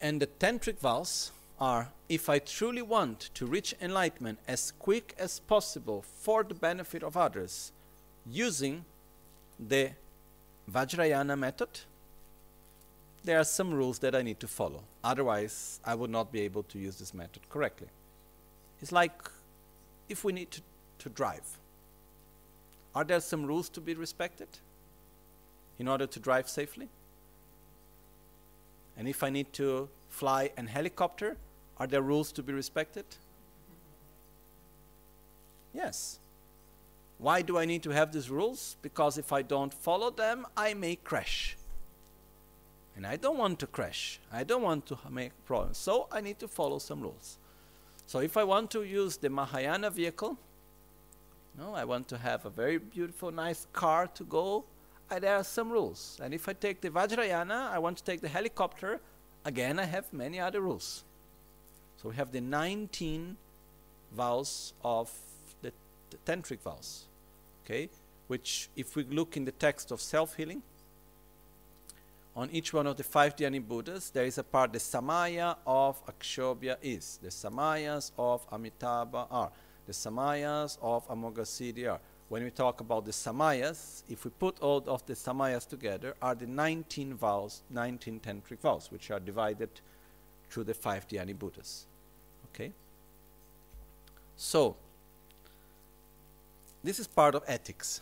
And the tantric vows are if I truly want to reach enlightenment as quick as possible for the benefit of others, using the Vajrayana method, there are some rules that I need to follow. Otherwise, I would not be able to use this method correctly. It's like if we need to, to drive. Are there some rules to be respected in order to drive safely? And if I need to fly an helicopter, are there rules to be respected? Yes. Why do I need to have these rules? Because if I don't follow them, I may crash. And I don't want to crash. I don't want to make problems. So I need to follow some rules. So if I want to use the Mahayana vehicle, no, I want to have a very beautiful, nice car to go, uh, there are some rules. And if I take the Vajrayana, I want to take the helicopter, again, I have many other rules. So we have the 19 vows of the, the tantric vows, okay? Which, if we look in the text of self-healing, on each one of the five Dhyani Buddhas, there is a part, the Samaya of Akshobhya is, the Samayas of Amitabha are, the Samayas of Amoghasiddhi are. When we talk about the Samayas, if we put all of the Samayas together, are the 19 vows, 19 tantric vows, which are divided through the five Dhyani Buddhas. Okay? So, this is part of ethics.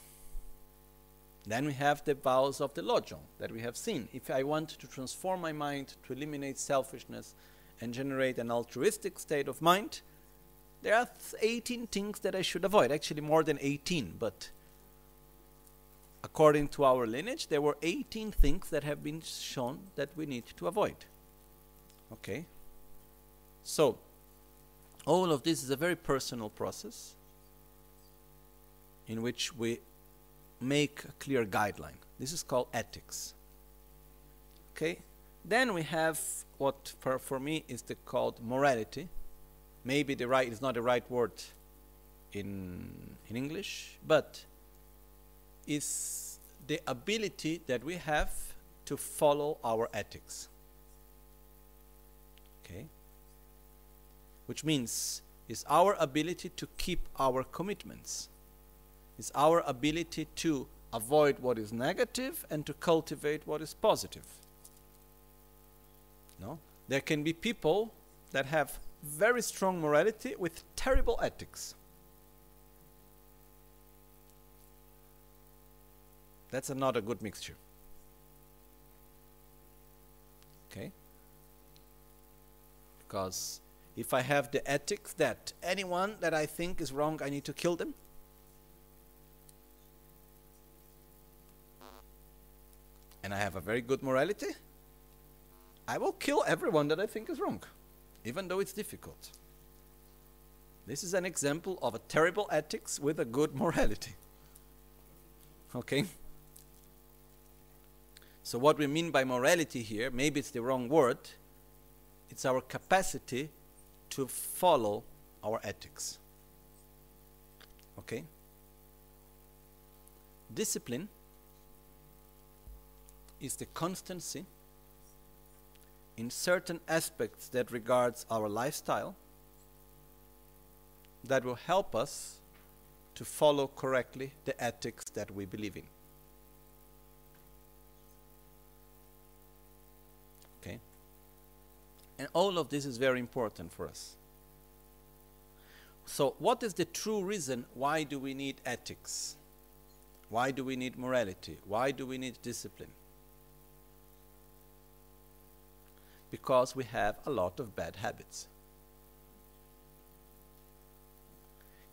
Then we have the vows of the Lojong that we have seen. If I want to transform my mind to eliminate selfishness and generate an altruistic state of mind, there are 18 things that I should avoid. Actually, more than 18, but according to our lineage, there were 18 things that have been shown that we need to avoid. Okay? So, all of this is a very personal process in which we make a clear guideline. This is called ethics. Okay? Then we have what for, for me is the called morality. Maybe the right is not the right word in in English, but is the ability that we have to follow our ethics. Okay? Which means is our ability to keep our commitments is our ability to avoid what is negative and to cultivate what is positive. No? There can be people that have very strong morality with terrible ethics. That's not a good mixture. Okay? Because if I have the ethics that anyone that I think is wrong, I need to kill them, and I have a very good morality, I will kill everyone that I think is wrong, even though it's difficult. This is an example of a terrible ethics with a good morality. Okay? So, what we mean by morality here, maybe it's the wrong word, it's our capacity to follow our ethics. Okay? Discipline is the constancy in certain aspects that regards our lifestyle that will help us to follow correctly the ethics that we believe in. And all of this is very important for us. So, what is the true reason why do we need ethics? Why do we need morality? Why do we need discipline? Because we have a lot of bad habits.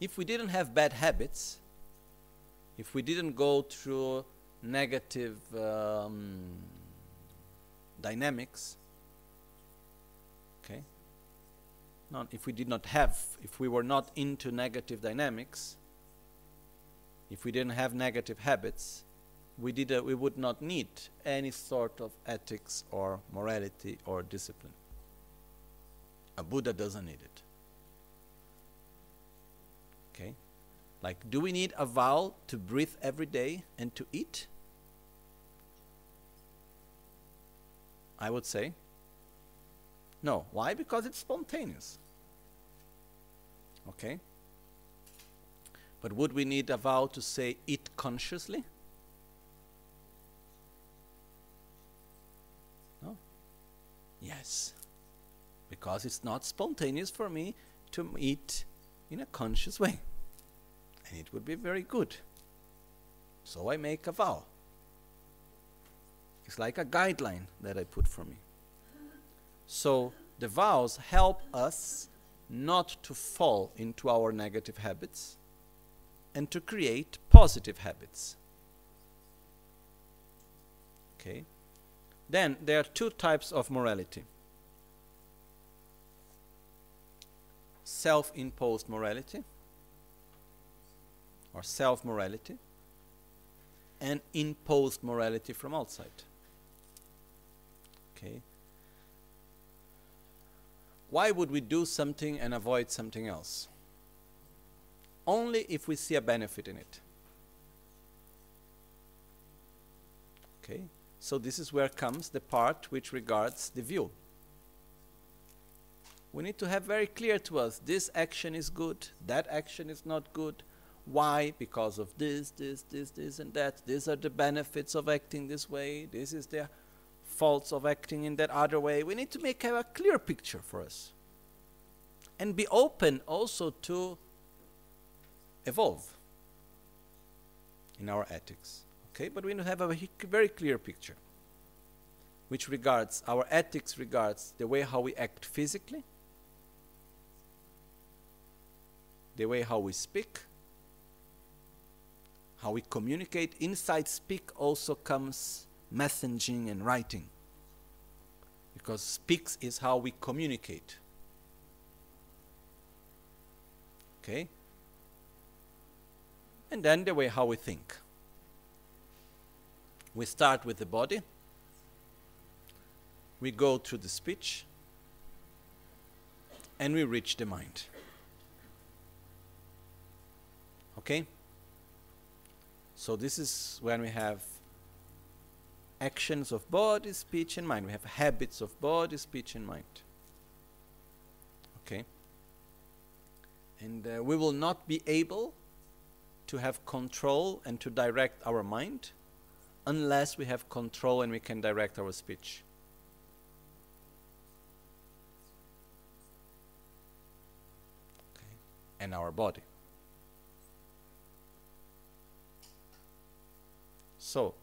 If we didn't have bad habits, if we didn't go through negative um, dynamics, okay, not if we did not have, if we were not into negative dynamics, if we didn't have negative habits, we, did a, we would not need any sort of ethics or morality or discipline. A Buddha doesn't need it. Okay? Like, do we need a vow to breathe every day and to eat? I would say no. Why? Because it's spontaneous. Okay? But would we need a vow to say eat consciously? No? Yes. Because it's not spontaneous for me to eat in a conscious way. And it would be very good. So I make a vow. It's like a guideline that I put for me. So the vows help us not to fall into our negative habits and to create positive habits. Okay? Then there are two types of morality self imposed morality or self morality and imposed morality from outside. Okay? Why would we do something and avoid something else? Only if we see a benefit in it. Okay? So this is where comes the part which regards the view. We need to have very clear to us this action is good, that action is not good. Why? Because of this, this, this, this, and that. These are the benefits of acting this way. This is the faults of acting in that other way. We need to make a, clear picture for us. And be open also to evolve in our ethics. Okay, but we need to have a very clear picture which regards our ethics regards the way how we act physically, the way how we speak, how we communicate. Inside speak also comes messaging and writing. Because speaks is how we communicate. Okay? And then the way how we think. We start with the body. We go through the speech. And we reach the mind. Okay? So this is when we have actions of body, speech, and mind. We have habits of body, speech, and mind. Okay? And uh, we will not be able to have control and to direct our mind unless we have control and we can direct our speech. Okay. And our body. So,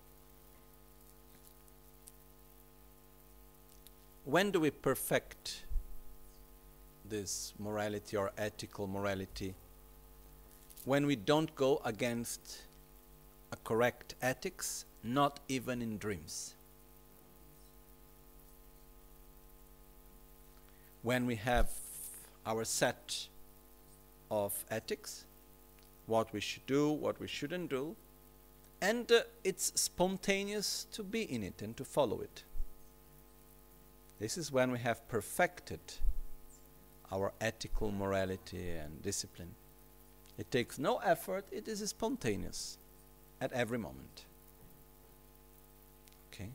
when do we perfect this morality or ethical morality? When we don't go against a correct ethics, not even in dreams. When we have our set of ethics, what we should do, what we shouldn't do, and uh, it's spontaneous to be in it and to follow it. This is when we have perfected our ethical morality and discipline. It takes no effort, it is spontaneous at every moment. Okay?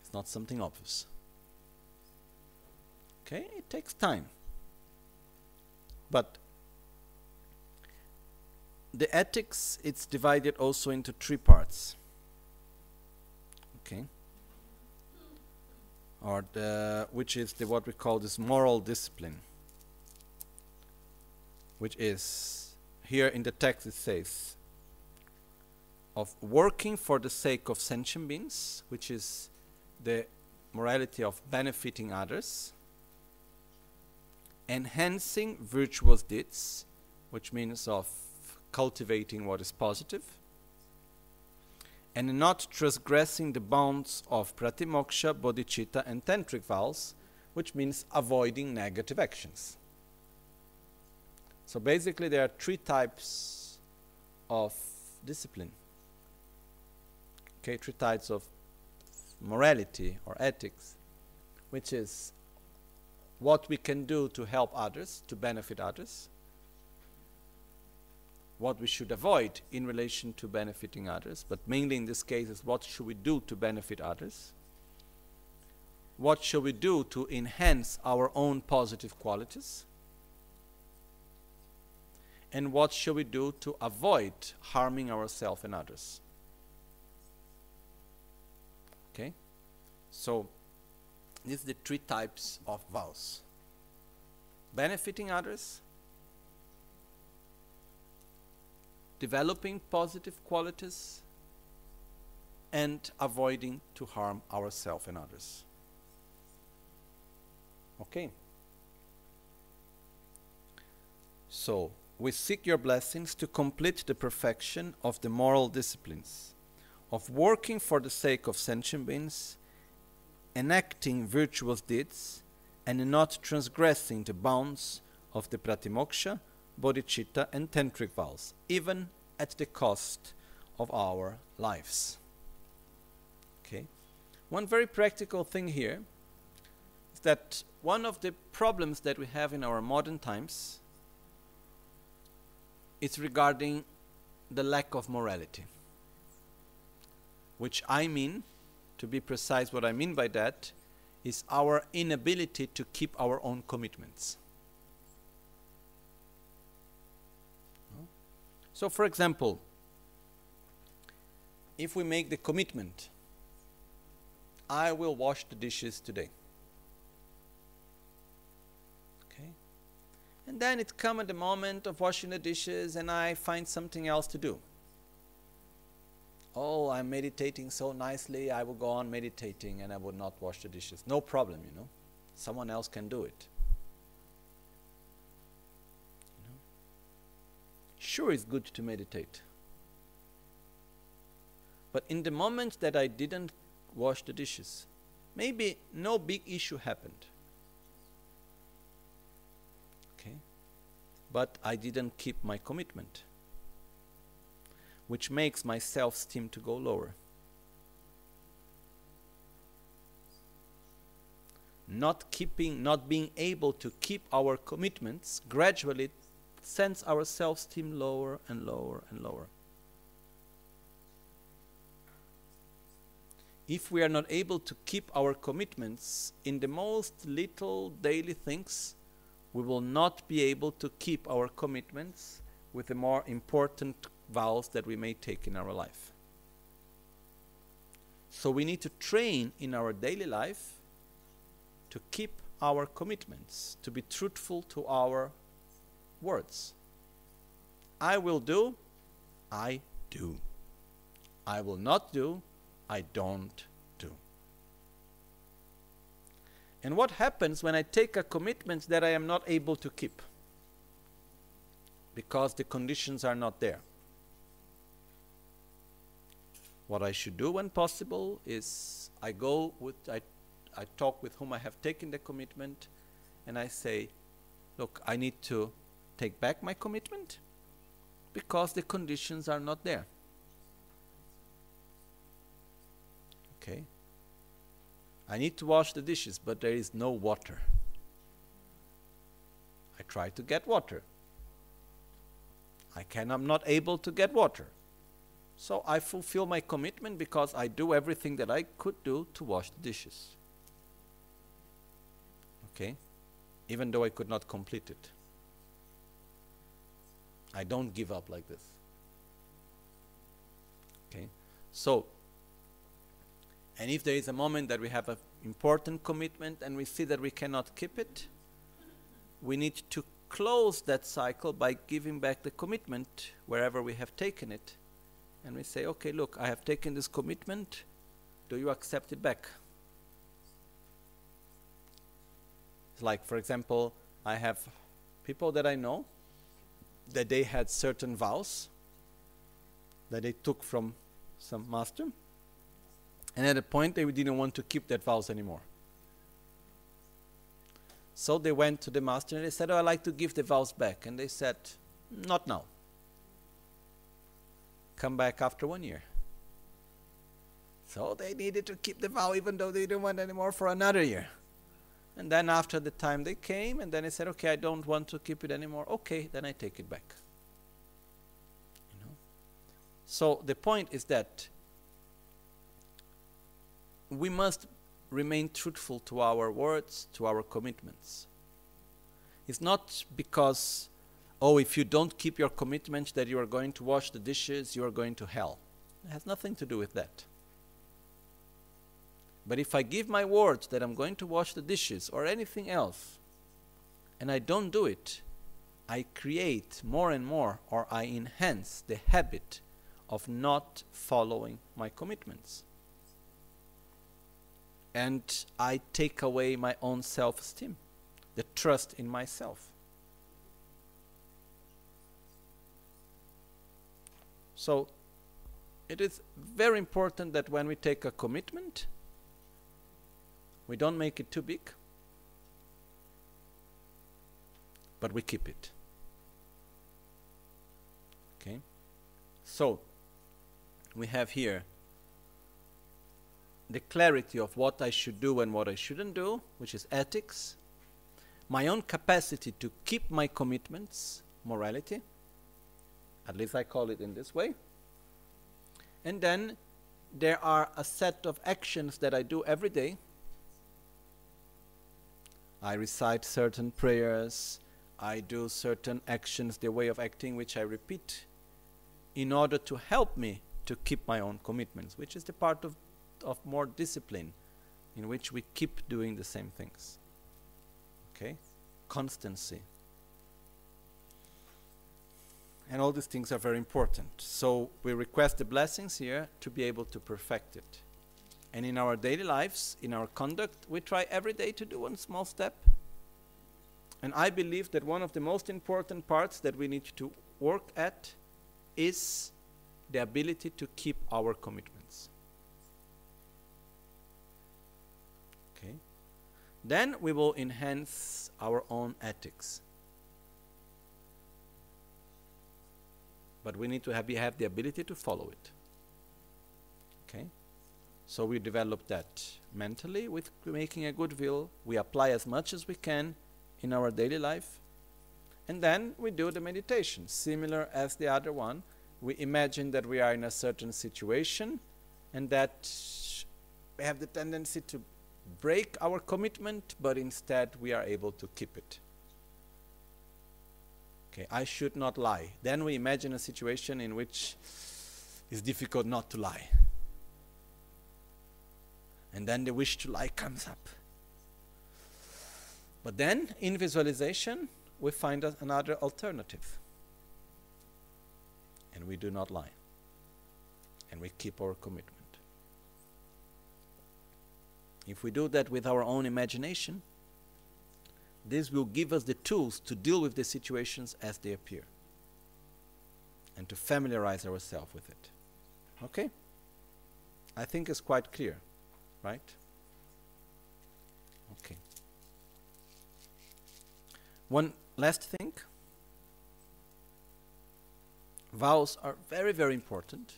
It's not something obvious. Okay? It takes time. But the ethics it's divided also into three parts. Or the which is the what we call this moral discipline. Which is here in the text it says of working for the sake of sentient beings, which is the morality of benefiting others, enhancing virtuous deeds, which means of cultivating what is positive, and not transgressing the bounds of pratimoksha, bodhicitta, and tantric vows, which means avoiding negative actions. So basically, there are three types of discipline. Okay, three types of morality or ethics, which is what we can do to help others, to benefit others, what we should avoid in relation to benefiting others, but mainly in this case is what should we do to benefit others? What should we do to enhance our own positive qualities? And what should we do to avoid harming ourselves and others? Okay? So, these are the three types of vows benefiting others, developing positive qualities, and avoiding to harm ourselves and others. Okay? So, we seek your blessings to complete the perfection of the moral disciplines, of working for the sake of sentient beings, enacting virtuous deeds, and not transgressing the bounds of the pratimoksha bodhicitta, and tantric vows, even at the cost of our lives. Okay? One very practical thing here is that one of the problems that we have in our modern times is regarding the lack of morality. Which I mean, to be precise, what I mean by that is our inability to keep our own commitments. So, for example, if we make the commitment, I will wash the dishes today. Okay? And then it comes at the moment of washing the dishes and I find something else to do. Oh, I'm meditating so nicely, I will go on meditating and I will not wash the dishes. No problem, you know. Someone else can do it. Sure, it's good to meditate. But in the moment that I didn't wash the dishes, maybe no big issue happened. Okay? But I didn't keep my commitment, which makes my self esteem to go lower. Not keeping, not being able to keep our commitments gradually sends our self esteem lower and lower and lower. If we are not able to keep our commitments in the most little daily things, we will not be able to keep our commitments with the more important vows that we may take in our life. So we need to train in our daily life to keep our commitments, to be truthful to our words. I will do, I do. I will not do, I don't do. And what happens when I take a commitment that I am not able to keep? Because the conditions are not there. What I should do when possible is I go with, I, I talk with whom I have taken the commitment and I say, look, I need to take back my commitment because the conditions are not there. Okay? I need to wash the dishes, but there is no water. I try to get water, I can, I'm not able to get water. So I fulfill my commitment because I do everything that I could do to wash the dishes. Okay? Even though I could not complete it. I don't give up like this. Okay? So, and if there is a moment that we have an important commitment and we see that we cannot keep it, we need to close that cycle by giving back the commitment wherever we have taken it. And we say, okay, look, I have taken this commitment. Do you accept it back? Like, for example, I have people that I know that they had certain vows that they took from some master. And at a point, they didn't want to keep that vows anymore. So they went to the master and they said, Oh, I'd like to give the vows back. And they said, Not now. Come back after one year. So they needed to keep the vow even though they didn't want anymore for another year. And then after the time they came, and then they said, Okay, I don't want to keep it anymore. Okay, then I take it back. You know? So the point is that we must remain truthful to our words, to our commitments. It's not because, oh, if you don't keep your commitment that you are going to wash the dishes, you are going to hell. It has nothing to do with that. But if I give my word that I'm going to wash the dishes or anything else, and I don't do it, I create more and more, or I enhance the habit of not following my commitments and I take away my own self esteem, the trust in myself. So, it is very important that when we take a commitment, we don't make it too big, but we keep it. Okay? So, we have here the clarity of what I should do and what I shouldn't do, which is ethics, my own capacity to keep my commitments, morality, at least I call it in this way. And then there are a set of actions that I do every day. I recite certain prayers, I do certain actions, the way of acting which I repeat in order to help me to keep my own commitments, which is the part of of more discipline in which we keep doing the same things. Okay? Constancy. And all these things are very important. So we request the blessings here to be able to perfect it. And in our daily lives, in our conduct, we try every day to do one small step. And I believe that one of the most important parts that we need to work at is the ability to keep our commitments. Okay? Then we will enhance our own ethics. But we need to have, we have the ability to follow it. Okay? So we develop that mentally with making a good will. We apply as much as we can in our daily life. And then we do the meditation, similar as the other one. We imagine that we are in a certain situation and that we have the tendency to break our commitment, but instead we are able to keep it. Okay, I should not lie. Then we imagine a situation in which it's difficult not to lie. And then the wish to lie comes up. But then in visualization, we find another alternative. And we do not lie. And we keep our commitment. If we do that with our own imagination, this will give us the tools to deal with the situations as they appear and to familiarize ourselves with it. Okay? I think it's quite clear, right? Okay. One last thing. Vows are very, very important.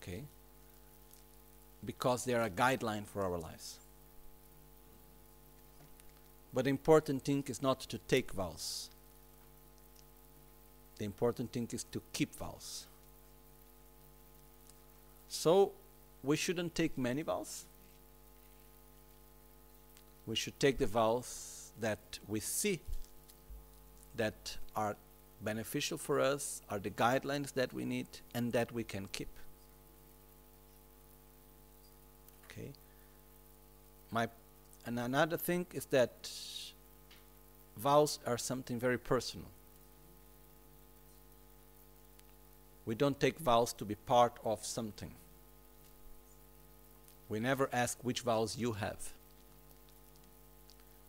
Okay because they are a guideline for our lives. But the important thing is not to take vows. The important thing is to keep vows. So, we shouldn't take many vows. We should take the vows that we see that are beneficial for us, are the guidelines that we need, and that we can keep. Okay. My and another thing is that vows are something very personal. We don't take vows to be part of something. We never ask which vows you have.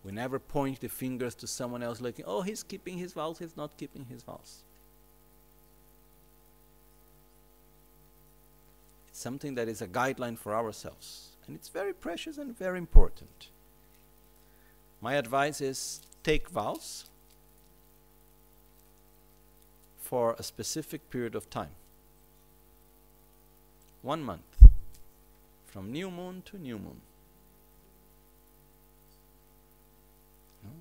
We never point the fingers to someone else looking, oh, he's keeping his vows, he's not keeping his vows. It's something that is a guideline for ourselves. And it's very precious and very important. My advice is take vows for a specific period of time. One month. From new moon to new moon. No?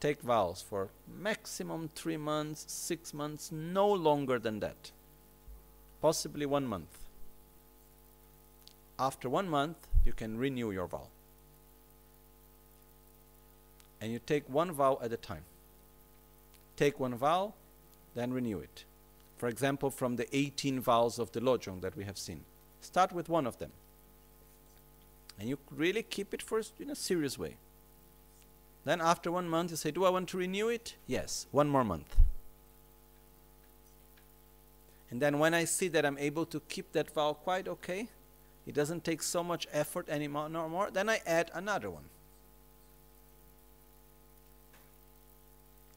Take vows for maximum three months, six months, no longer than that. Possibly one month. After one month, you can renew your vow. And you take one vow at a time. Take one vow, then renew it. For example, from the 18 vows of the Lojong that we have seen. Start with one of them. And you really keep it for in a serious way. Then after one month you say, Do I want to renew it? Yes, one more month. And then when I see that I'm able to keep that vow quite okay, it doesn't take so much effort anymore no more, then I add another one.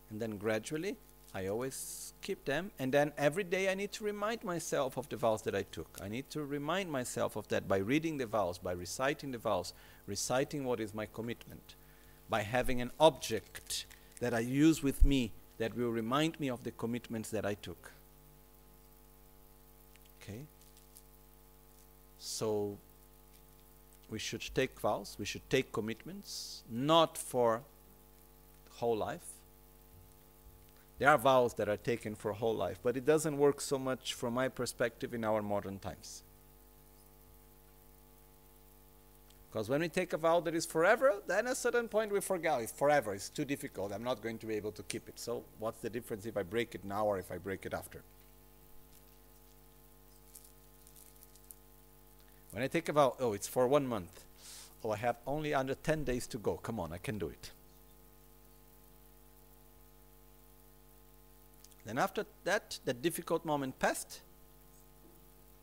And then gradually I always keep them. And then every day I need to remind myself of the vows that I took. I need to remind myself of that by reading the vows, by reciting the vows, reciting what is my commitment, by having an object that I use with me that will remind me of the commitments that I took. Okay? So we should take vows, we should take commitments, not for whole life, there are vows that are taken for a whole life, but it doesn't work so much from my perspective in our modern times. Because when we take a vow that is forever, then at a certain point we forget it's forever, it's too difficult, I'm not going to be able to keep it. So, what's the difference if I break it now or if I break it after? When I take a vow, oh, it's for one month. Oh, I have only under 10 days to go. Come on, I can do it. Then after that, that difficult moment passed.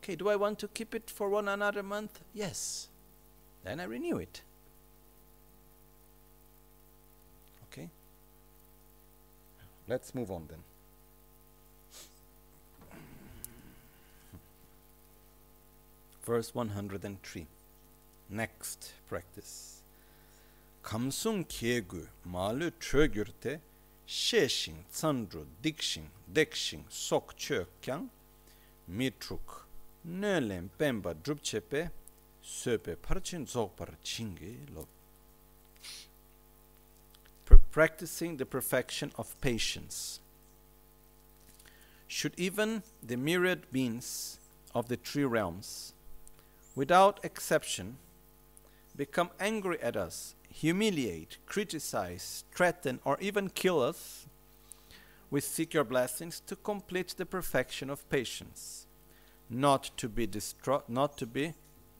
Okay, do I want to keep it for one another month? Yes. Then I renew it. Okay. Let's move on then. Verse 103. Next practice. Kamsun kyegu malu çögürte Sheshin, Tsandru, Dikshin, Dekshin, Sokchökan, Mitruk, Nölen, Pemba, Drupchepe, Söpe, Parchin, Zogpar, Chingi, Lob. Practicing the perfection of patience. Should even the myriad beings of the three realms, without exception, become angry at us humiliate, criticize, threaten, or even kill us, we seek your blessings to complete the perfection of patience, not to be distraught, not to be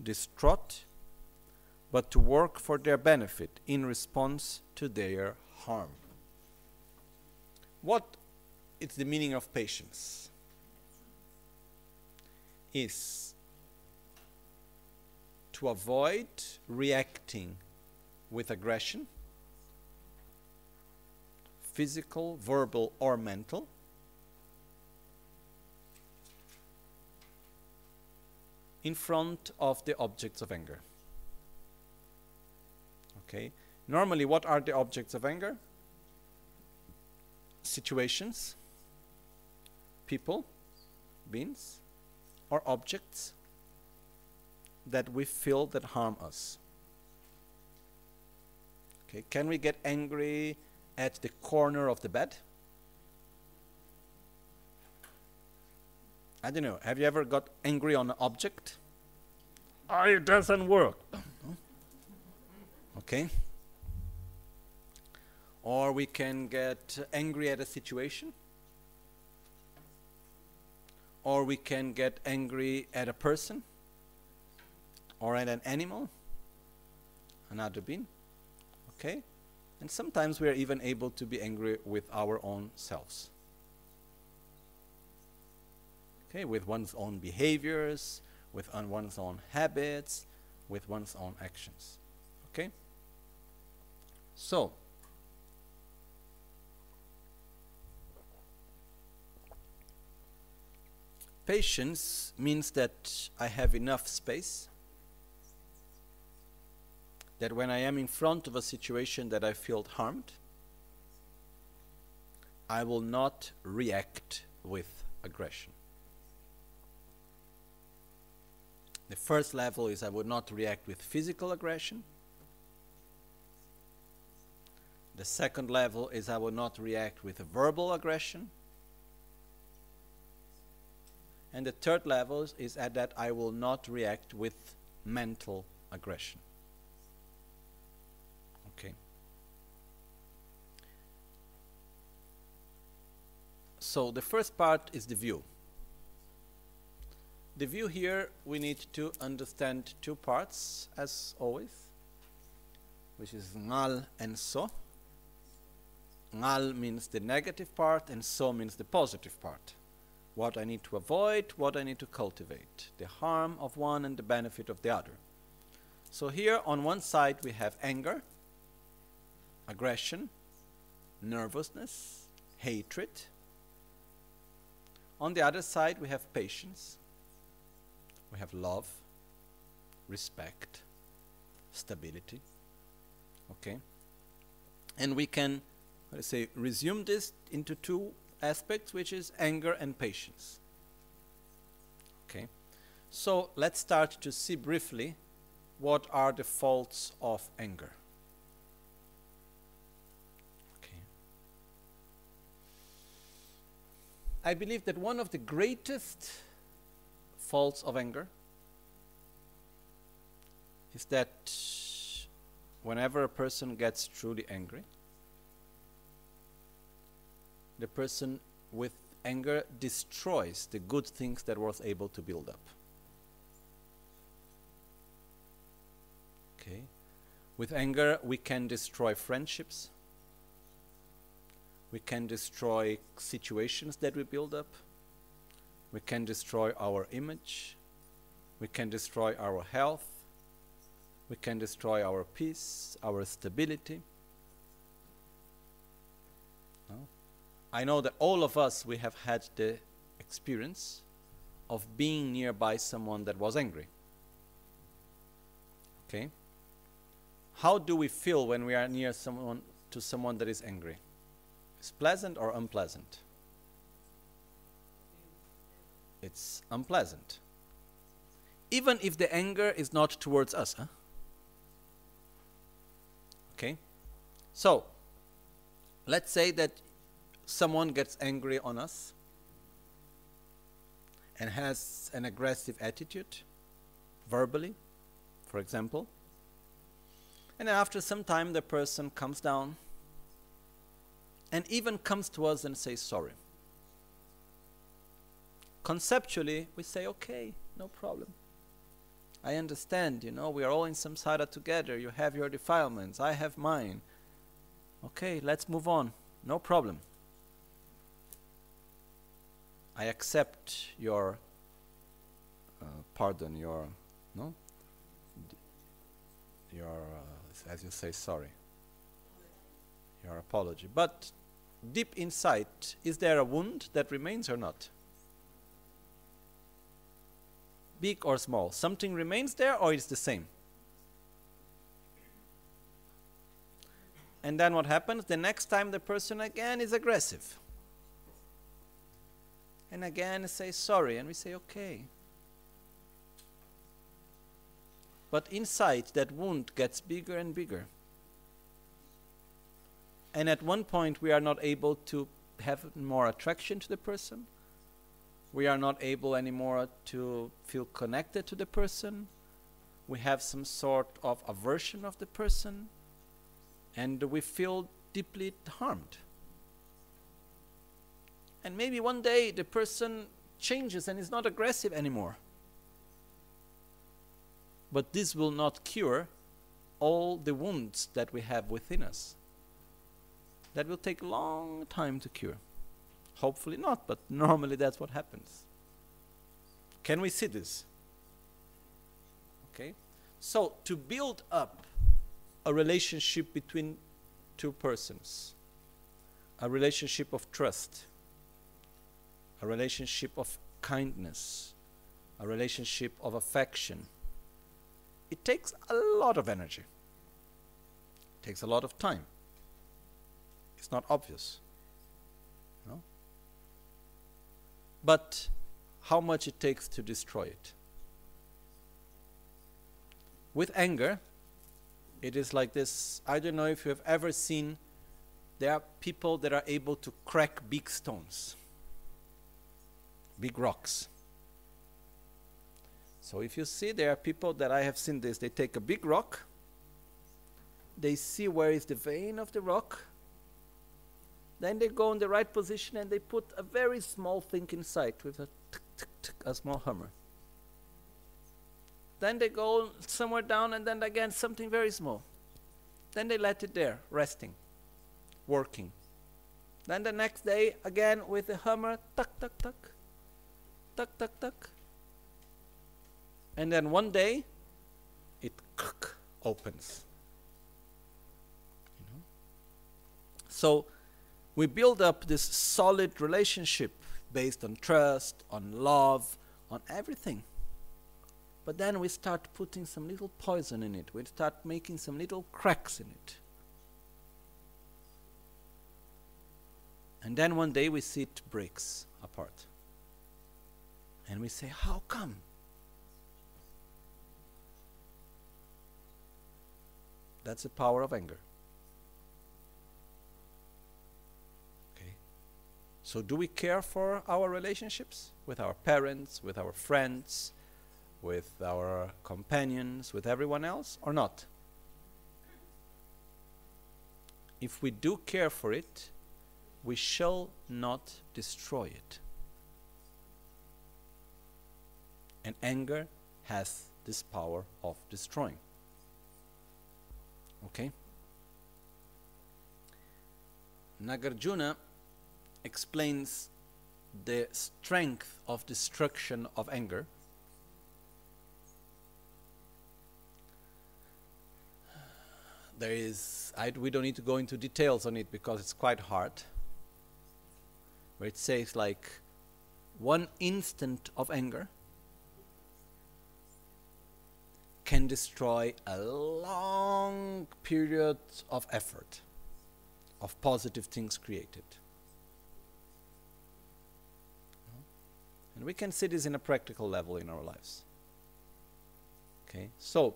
distraught, but to work for their benefit in response to their harm. What is the meaning of patience? Is to avoid reacting with aggression, physical, verbal, or mental. in front of the objects of anger. Okay? Normally, what are the objects of anger? Situations, people, beings, or objects that we feel that harm us. Okay, can we get angry at the corner of the bed? I don't know. Have you ever got angry on an object? Oh, it doesn't work. Okay. Or we can get angry at a situation. Or we can get angry at a person. Or at an animal. Another being. Okay? And sometimes we are even able to be angry with our own selves. Okay, with one's own behaviors, with on one's own habits, with one's own actions. Okay? So, patience means that I have enough space that when I am in front of a situation that I feel harmed, I will not react with aggression. The first level is I would not react with physical aggression. The second level is I will not react with verbal aggression. And the third level is at that I will not react with mental aggression. So the first part is the view. The view here, we need to understand two parts, as always, which is ngal and so. Ngal means the negative part, and so means the positive part. What I need to avoid, what I need to cultivate, the harm of one and the benefit of the other. So here on one side we have anger, aggression, nervousness, hatred. On the other side, we have patience, we have love, respect, stability. Okay? And we can, let's say, resume this into two aspects, which is anger and patience. Okay? So let's start to see briefly what are the faults of anger. I believe that one of the greatest faults of anger is that whenever a person gets truly angry, the person with anger destroys the good things that was able to build up. Okay? With anger, we can destroy friendships we can destroy situations that we build up. We can destroy our image. We can destroy our health. We can destroy our peace, our stability. No? I know that all of us, we have had the experience of being nearby someone that was angry. Okay? How do we feel when we are near someone to someone that is angry? Is pleasant or unpleasant? It's unpleasant. Even if the anger is not towards us. Huh? Okay? So, let's say that someone gets angry on us and has an aggressive attitude, verbally, for example. And after some time, the person comes down and even comes to us and says sorry. Conceptually, we say, okay, no problem. I understand, you know, we are all in samsara together. You have your defilements, I have mine. Okay, let's move on. No problem. I accept your uh, pardon, your no, your uh, as you say sorry, your apology. But deep inside, is there a wound that remains or not? Big or small? Something remains there or it's the same? And then what happens? The next time the person again is aggressive. And again say sorry, and we say okay. But inside, that wound gets bigger and bigger and at one point we are not able to have more attraction to the person we are not able anymore to feel connected to the person. We have some sort of aversion of the person, and we feel deeply harmed. And maybe one day the person changes and is not aggressive anymore. But this will not cure all the wounds that we have within us. That will take a long time to cure. Hopefully not, but normally that's what happens. Can we see this? Okay? So, to build up a relationship between two persons, a relationship of trust, a relationship of kindness, a relationship of affection, it takes a lot of energy. It takes a lot of time. It's not obvious. No? But how much it takes to destroy it. With anger, it is like this. I don't know if you have ever seen, there are people that are able to crack big stones, big rocks. So if you see, there are people that I have seen this, they take a big rock, they see where is the vein of the rock, then they go in the right position and they put a very small thing inside with a tick, tick, tick, a small hammer. Then they go somewhere down and then again something very small. Then they let it there, resting, working. Then the next day again with the hammer, tuck, tuck, tuck, tuck, tuck, tuck. And then one day it opens. You know? So we build up this solid relationship based on trust, on love, on everything. But then we start putting some little poison in it. We start making some little cracks in it. And then one day we see it breaks apart. And we say, How come? That's the power of anger. So, do we care for our relationships with our parents, with our friends, with our companions, with everyone else, or not? If we do care for it, we shall not destroy it. And anger has this power of destroying. Okay? Nagarjuna explains the strength of destruction of anger. There is, I, we don't need to go into details on it because it's quite hard. Where it says, like, one instant of anger can destroy a long period of effort, of positive things created. And we can see this in a practical level in our lives. Okay, so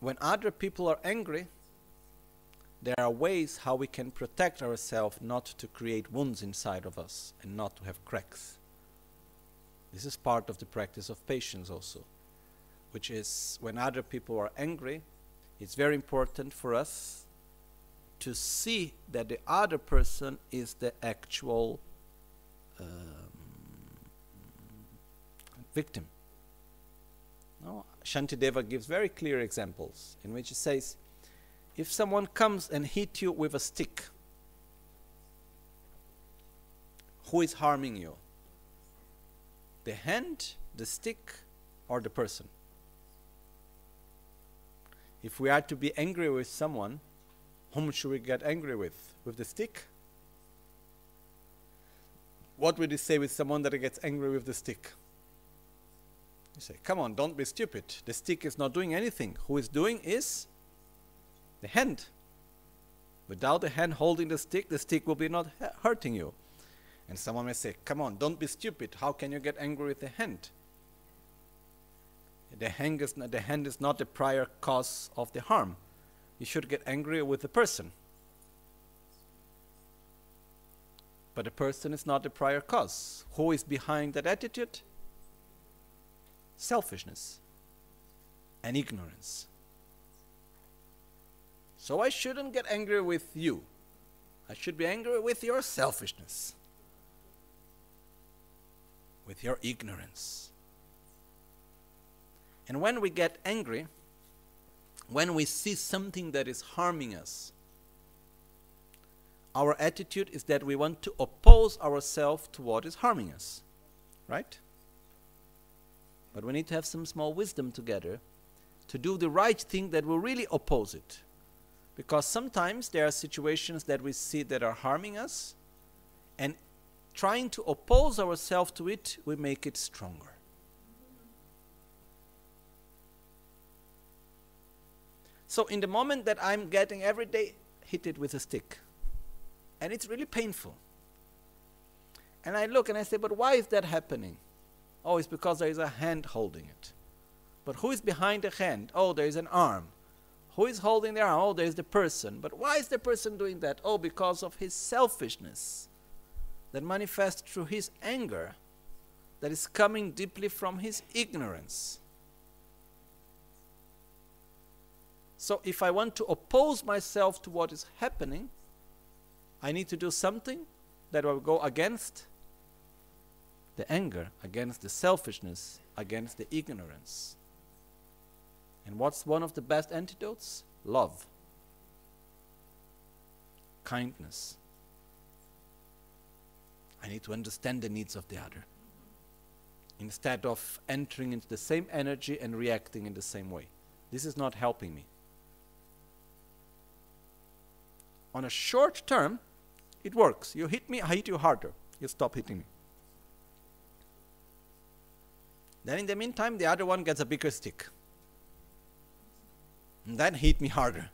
when other people are angry, there are ways how we can protect ourselves not to create wounds inside of us and not to have cracks. This is part of the practice of patience also, which is when other people are angry, it's very important for us to see that the other person is the actual victim. No? Shantideva gives very clear examples in which he says, if someone comes and hit you with a stick, who is harming you? the hand, the stick, or the person. If we are to be angry with someone, whom should we get angry with? With the stick? What would you say with someone that gets angry with the stick? You say, come on, don't be stupid. The stick is not doing anything. Who is doing is the hand. Without the hand holding the stick, the stick will be not hurting you. And someone may say, Come on, don't be stupid. How can you get angry with the hand? The hand is not, the hand is not the prior cause of the harm. You should get angry with the person. But the person is not the prior cause. Who is behind that attitude? Selfishness and ignorance. So I shouldn't get angry with you. I should be angry with your selfishness, with your ignorance. And when we get angry, when we see something that is harming us, our attitude is that we want to oppose ourselves to what is harming us. Right? But we need to have some small wisdom together to do the right thing that will really oppose it. Because sometimes there are situations that we see that are harming us, and trying to oppose ourselves to it, we make it stronger. So, in the moment that I'm getting every day hit it with a stick, and it's really painful, and I look and I say, But why is that happening? Oh, it's because there is a hand holding it. But who is behind the hand? Oh, there is an arm. Who is holding the arm? Oh, there is the person. But why is the person doing that? Oh, because of his selfishness that manifests through his anger that is coming deeply from his ignorance. So, if I want to oppose myself to what is happening, I need to do something that will go against the anger, against the selfishness, against the ignorance. And what's one of the best antidotes? Love, kindness. I need to understand the needs of the other instead of entering into the same energy and reacting in the same way. This is not helping me. On a short term, it works. You hit me, I hit you harder. You stop hitting me. Then in the meantime, the other one gets a bigger stick. And that hit me harder.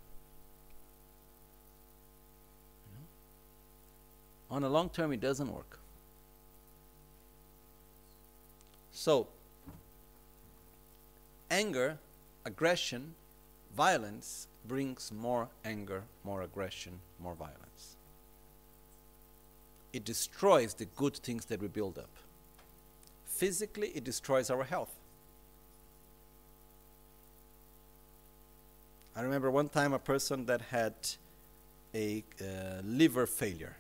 On a long term, it doesn't work. So, anger, aggression, violence brings more anger, more aggression, more violence. It destroys the good things that we build up. Physically, it destroys our health. I remember one time a person that had a uh, liver failure.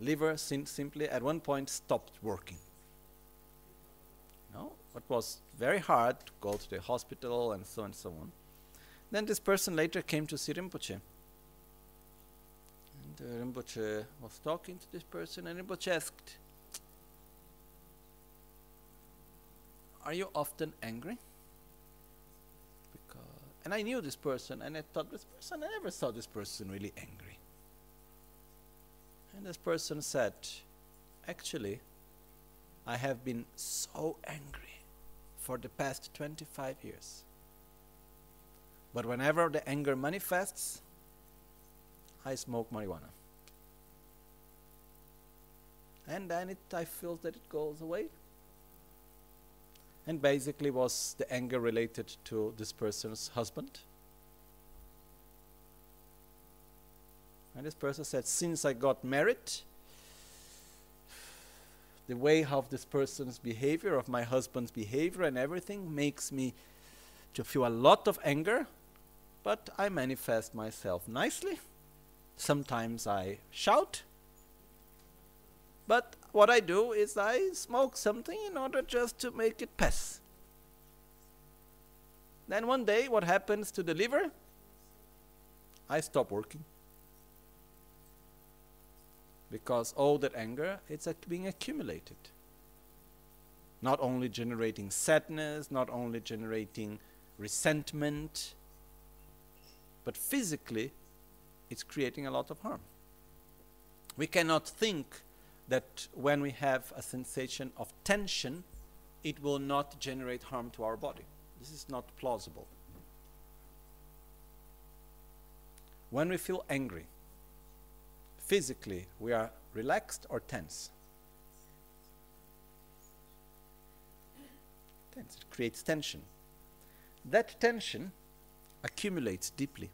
Liver sim- simply at one point stopped working. No, it was very hard to go to the hospital and so on and so on. Then this person later came to see Rinpoche. And uh, Rinpoche was talking to this person, and Rinpoche asked, Are you often angry? Because, And I knew this person, and I thought, this person, I never saw this person really angry. And this person said, Actually, I have been so angry for the past 25 years. But whenever the anger manifests, I smoke marijuana. And then it, I feel that it goes away and basically was the anger related to this person's husband. And this person said, Since I got married, the way of this person's behavior, of my husband's behavior, and everything makes me to feel a lot of anger, but I manifest myself nicely. Sometimes I shout, but what I do is I smoke something in order just to make it pass. Then one day, what happens to the liver? I stop working. Because all that anger, it's being accumulated. Not only generating sadness, not only generating resentment, but physically, it's creating a lot of harm. We cannot think that when we have a sensation of tension, it will not generate harm to our body. This is not plausible. When we feel angry, physically, we are relaxed or tense. Tense. It creates tension. That tension accumulates deeply.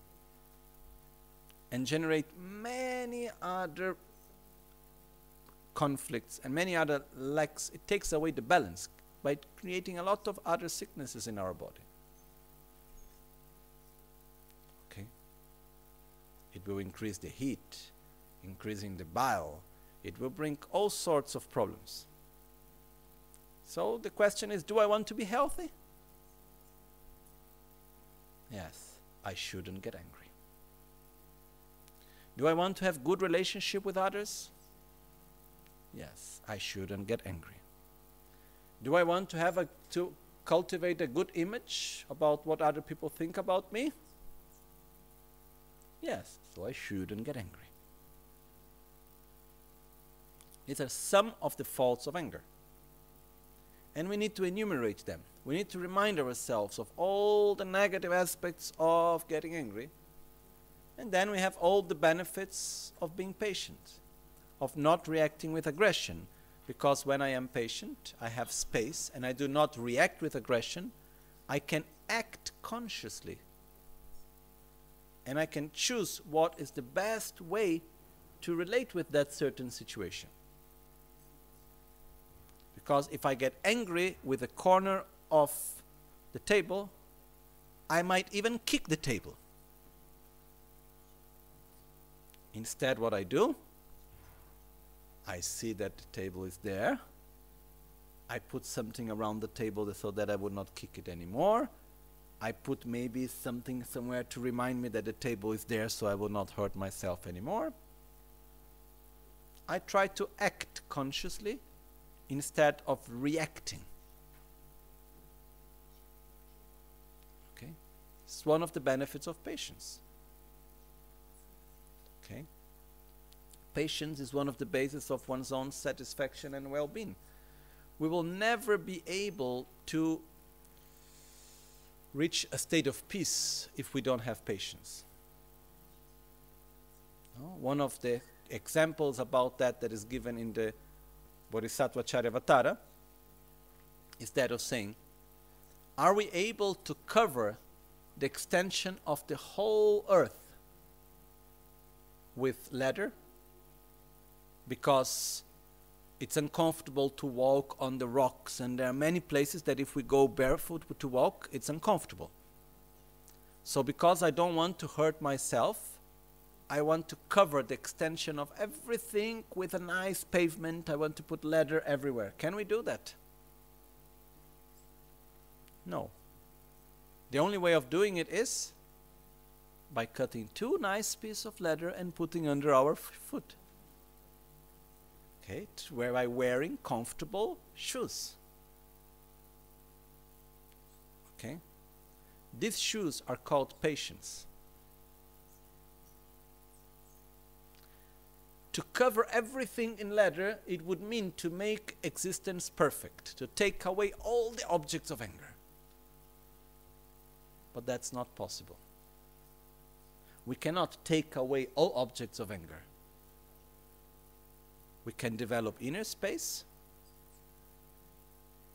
And generate many other conflicts and many other lacks. It takes away the balance by creating a lot of other sicknesses in our body. Okay? It will increase the heat, increasing the bile. It will bring all sorts of problems. So the question is do I want to be healthy? Yes, I shouldn't get angry. Do I want to have good relationship with others? Yes, I shouldn't get angry. Do I want to have a to cultivate a good image about what other people think about me? Yes, so I shouldn't get angry. These are some of the faults of anger. And we need to enumerate them. We need to remind ourselves of all the negative aspects of getting angry. And then we have all the benefits of being patient, of not reacting with aggression. Because when I am patient, I have space and I do not react with aggression, I can act consciously. And I can choose what is the best way to relate with that certain situation. Because if I get angry with a corner of the table, I might even kick the table. Instead, what I do, I see that the table is there. I put something around the table so that I would not kick it anymore. I put maybe something somewhere to remind me that the table is there so I will not hurt myself anymore. I try to act consciously instead of reacting. Okay? It's one of the benefits of patience. Okay? Patience is one of the bases of one's own satisfaction and well being. We will never be able to reach a state of peace if we don't have patience. No? One of the examples about that that is given in the Bodhisattva Charyavatara is that of saying, Are we able to cover the extension of the whole earth with leather? Because it's uncomfortable to walk on the rocks, and there are many places that if we go barefoot to walk, it's uncomfortable. So, because I don't want to hurt myself, I want to cover the extension of everything with a nice pavement. I want to put leather everywhere. Can we do that? No. The only way of doing it is by cutting two nice pieces of leather and putting under our foot. Okay, by wearing comfortable shoes. Okay? These shoes are called patience. to cover everything in leather, it would mean to make existence perfect, to take away all the objects of anger. But that's not possible. We cannot take away all objects of anger. We can develop inner space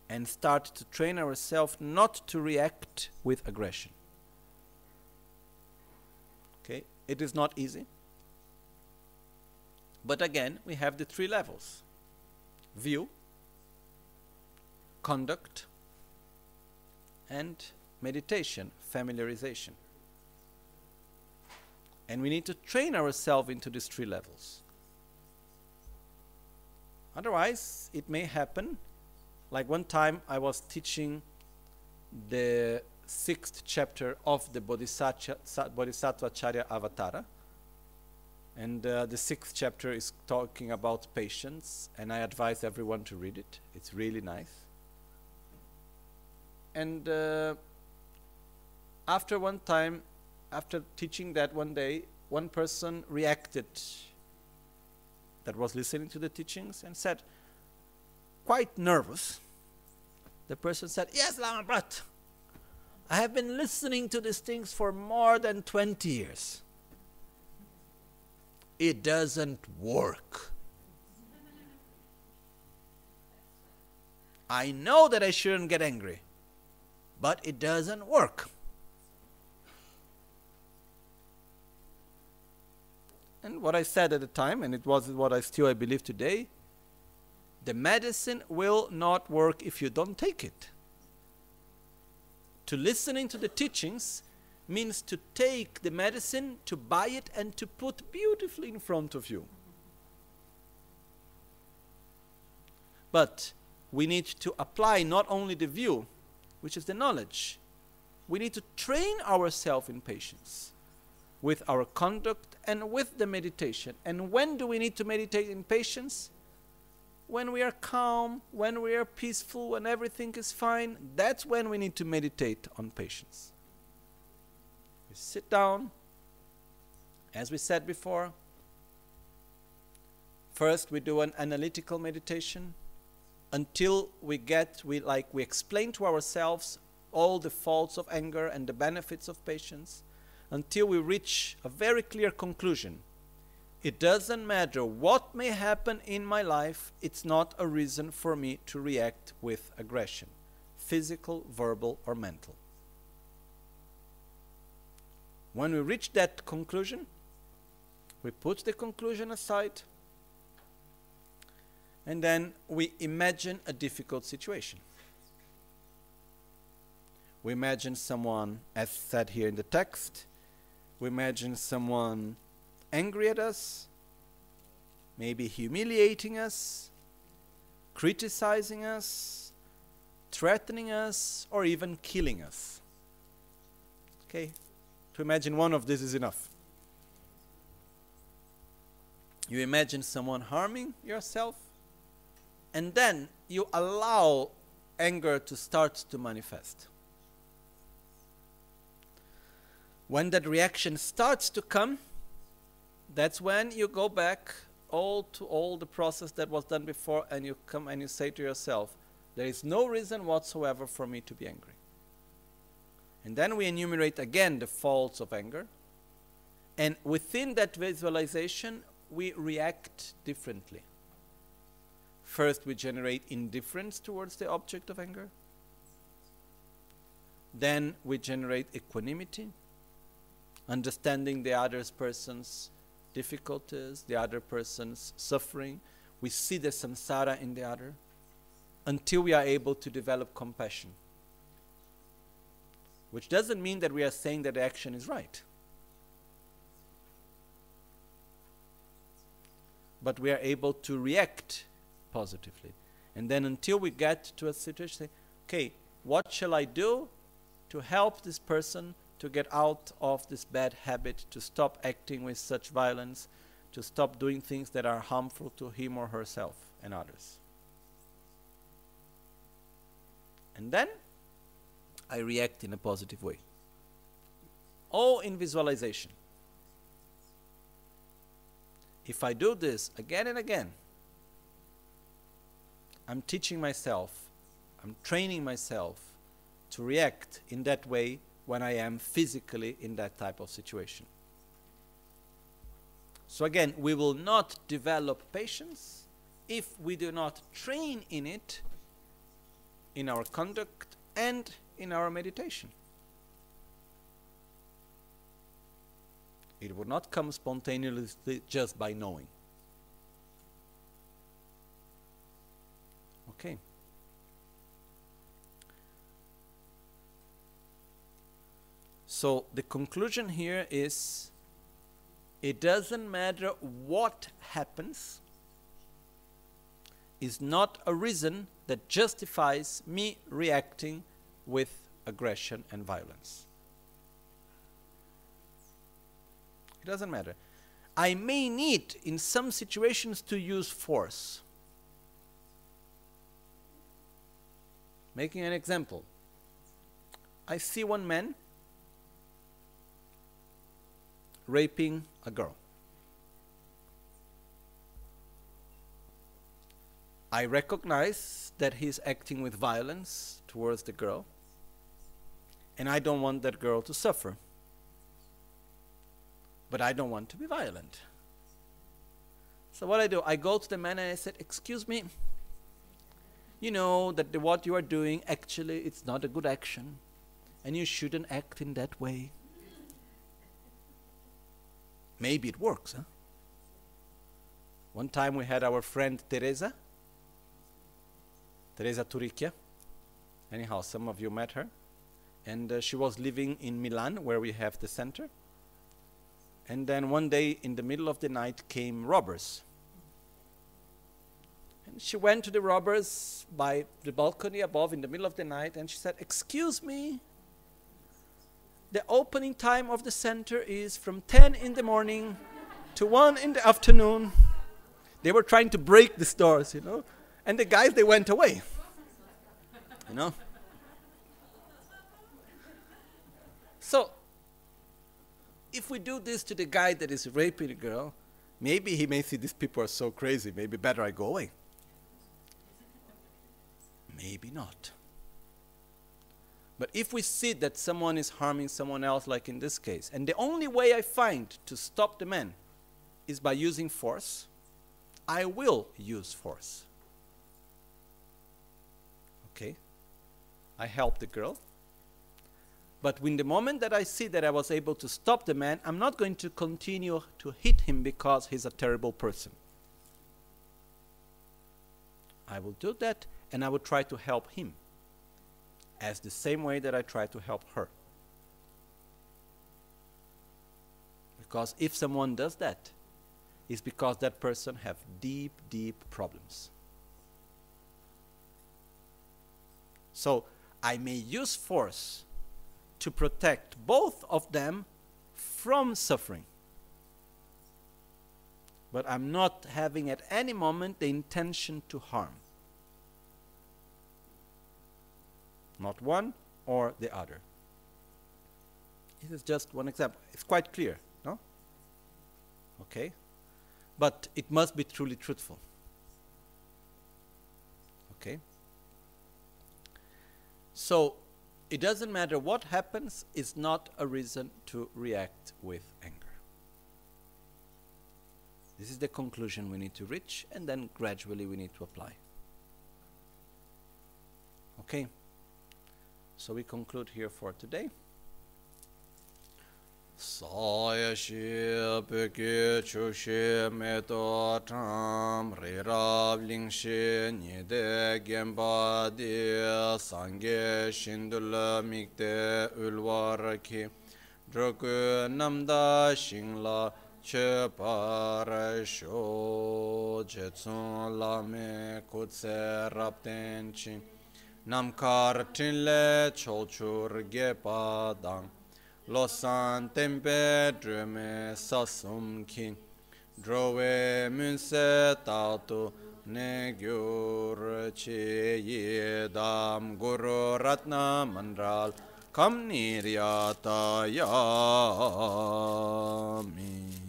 and start to train ourselves not to react with aggression. Okay? It is not easy. But again, we have the three levels view, conduct, and meditation, familiarization. And we need to train ourselves into these three levels. Otherwise, it may happen. Like one time, I was teaching the sixth chapter of the Bodhisattva, Bodhisattva Charya Avatara and uh, the sixth chapter is talking about patience, and I advise everyone to read it. It's really nice. And uh, after one time, after teaching that one day, one person reacted that was listening to the teachings and said, quite nervous. The person said, Yes, Lama Brat, I have been listening to these things for more than 20 years it doesn't work. I know that I shouldn't get angry, but it doesn't work. And what I said at the time, and it was what I still I believe today, the medicine will not work if you don't take it. To listening to the teachings means to take the medicine, to buy it, and to put beautifully in front of you. But we need to apply not only the view, which is the knowledge, we need to train ourselves in patience with our conduct and with the meditation. And when do we need to meditate in patience? When we are calm, when we are peaceful, when everything is fine, that's when we need to meditate on patience. We sit down, as we said before. First, we do an analytical meditation until we get, we like, we explain to ourselves all the faults of anger and the benefits of patience until we reach a very clear conclusion. It doesn't matter what may happen in my life, it's not a reason for me to react with aggression physical, verbal, or mental. When we reach that conclusion, we put the conclusion aside and then we imagine a difficult situation. We imagine someone, as said here in the text, we imagine someone angry at us, maybe humiliating us, criticizing us, threatening us, or even killing us. Okay? To imagine one of these is enough. You imagine someone harming yourself, and then you allow anger to start to manifest. When that reaction starts to come, that's when you go back all to all the process that was done before and you come and you say to yourself, there is no reason whatsoever for me to be angry. And then we enumerate again the faults of anger. And within that visualization, we react differently. First, we generate indifference towards the object of anger. Then we generate equanimity understanding the other person's difficulties, the other person's suffering. We see the samsara in the other until we are able to develop compassion. Which doesn't mean that we are saying that the action is right. But we are able to react positively. And then until we get to a situation, say, okay, what shall I do to help this person to get out of this bad habit, to stop acting with such violence, to stop doing things that are harmful to him or herself and others. And then I react in a positive way. All in visualization. If I do this again and again, I'm teaching myself, I'm training myself to react in that way when I am physically in that type of situation. So, again, we will not develop patience if we do not train in it in our conduct and in our meditation. It would not come spontaneously just by knowing. Okay. So the conclusion here is it doesn't matter what happens, is not a reason that justifies me reacting with aggression and violence. It doesn't matter. I may need in some situations to use force. Making an example. I see one man raping a girl. I recognize that he's acting with violence towards the girl, and I don't want that girl to suffer. But I don't want to be violent. So what I do, I go to the man and I said, "Excuse me. You know that the, what you are doing actually it's not a good action, and you shouldn't act in that way." Maybe it works, huh? One time we had our friend Teresa, Teresa Turicchia. Anyhow, some of you met her. And uh, she was living in Milan, where we have the center. And then one day, in the middle of the night, came robbers. And she went to the robbers by the balcony above in the middle of the night and she said, Excuse me, the opening time of the center is from 10 in the morning to 1 in the afternoon. They were trying to break the stores, you know. And the guys, they went away. You know? So, if we do this to the guy that is raping the girl, maybe he may see these people are so crazy, maybe better I go away. Maybe not. But if we see that someone is harming someone else, like in this case, and the only way I find to stop the man is by using force, I will use force. Okay? I help the girl. But in the moment that I see that I was able to stop the man, I'm not going to continue to hit him because he's a terrible person. I will do that and I will try to help him as the same way that I try to help her. Because if someone does that, it's because that person have deep, deep problems. So I may use force to protect both of them from suffering. But I'm not having at any moment the intention to harm. Not one or the other. This is just one example. It's quite clear, no? Okay? But it must be truly truthful. Okay? So, it doesn't matter what happens, it's not a reason to react with anger. This is the conclusion we need to reach, and then gradually we need to apply. Okay? So we conclude here for today. Saya shi peke chu shi me to tam re rab ling shi ni de gemba de sangye shindul mikte ulwar ki drogu namda shingla che par sho je tsun la me kutse rapten chi namkar tinle chochur ge padang losan tempe drume sasum kin drove munse tatu ne gyur che ye dam guru ratna mandral kam niryata yami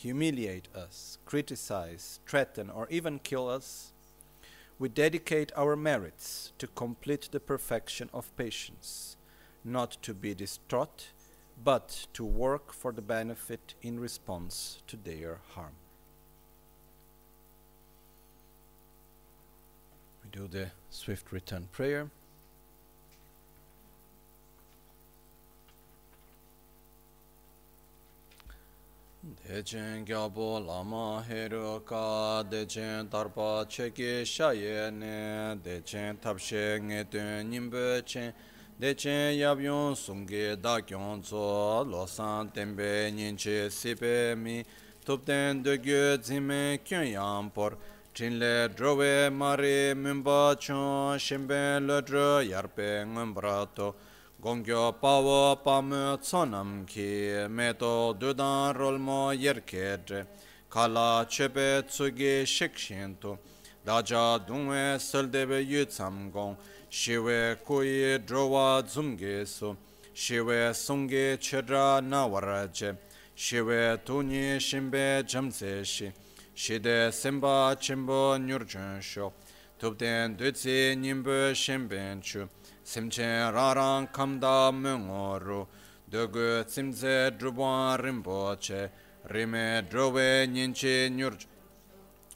humiliate us, criticize, threaten, or even kill us, we dedicate our merits to complete the perfection of patience, not to be distraught, but to work for the benefit in response to their harm. We do the swift return prayer. Dechen gyabo lama heru ka, dechen tarpa cheki shaye ne, dechen tapshe nge tun nimbe chen, dechen yabyon sumge dakyon tso, losan tembe nyinche sipe mi, tupten dogyo zime kyon yampor, chinle drove mari mimba chon, shimbe lodro yarpe ngumbrato, Gongyo pawo pamu tsonam ki meto dudan rolmo yerkedre kala chepe tsugi shikshintu daja dungwe seldebe yutsam gong. Shiwe kuyi drowa dzumge su. Shiwe sungi chedra na waraje shiwe tuni shimbe jamse shi. Shide simba chimbo nyurjun sho. Tupten dutsi nimbo shimben chu. simchen rarang kamda mungoru, dogu tsimze drubwan rimboche rime drowe nyinche nyurj,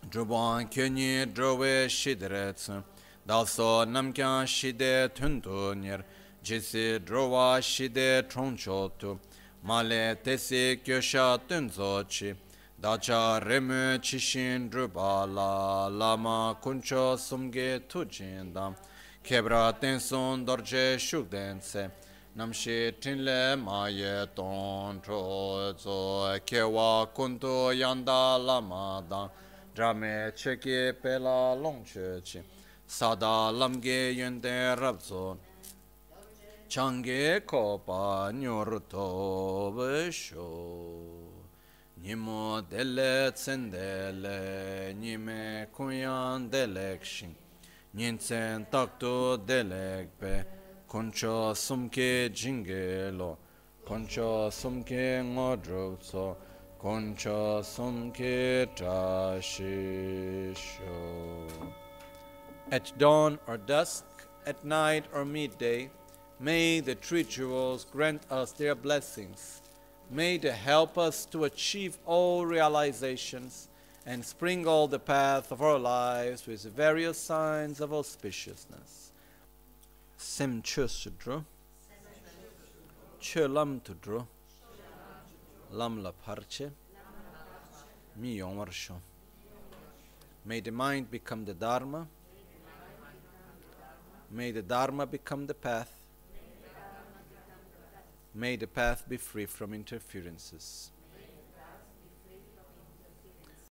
drubwan kyunyi drowe shidretsu dalso namkyan shide tundu nir jisi drowa shide chongchotu, male tesi kyosha tunzochi, dacha rime chishin drubala, lama kuncho sumge tujindam, Khebra tenson dorje shukdense, namshi tinle maye ton tro zo, kewa kuntu yanda lama dan, drame cheke pela longche chi, sada lamge yunde rabzo, change kopa nyur tobe sho. Nimo dele tsendele, nime kunyan delek shing, Nyinsen takto delekpe, koncho sumke jingelo, koncho sumke ngodrotso, koncho sumke tashisho. At dawn or dusk, at night or midday, may the three jewels grant us their blessings. May they help us to achieve all realizations and sprinkle the path of our lives with various signs of auspiciousness. Sem chusudro, chulam tudro, lam la parche, mi yonwarsho. May the mind become the Dharma. May the Dharma become the path. May the path be free from interferences.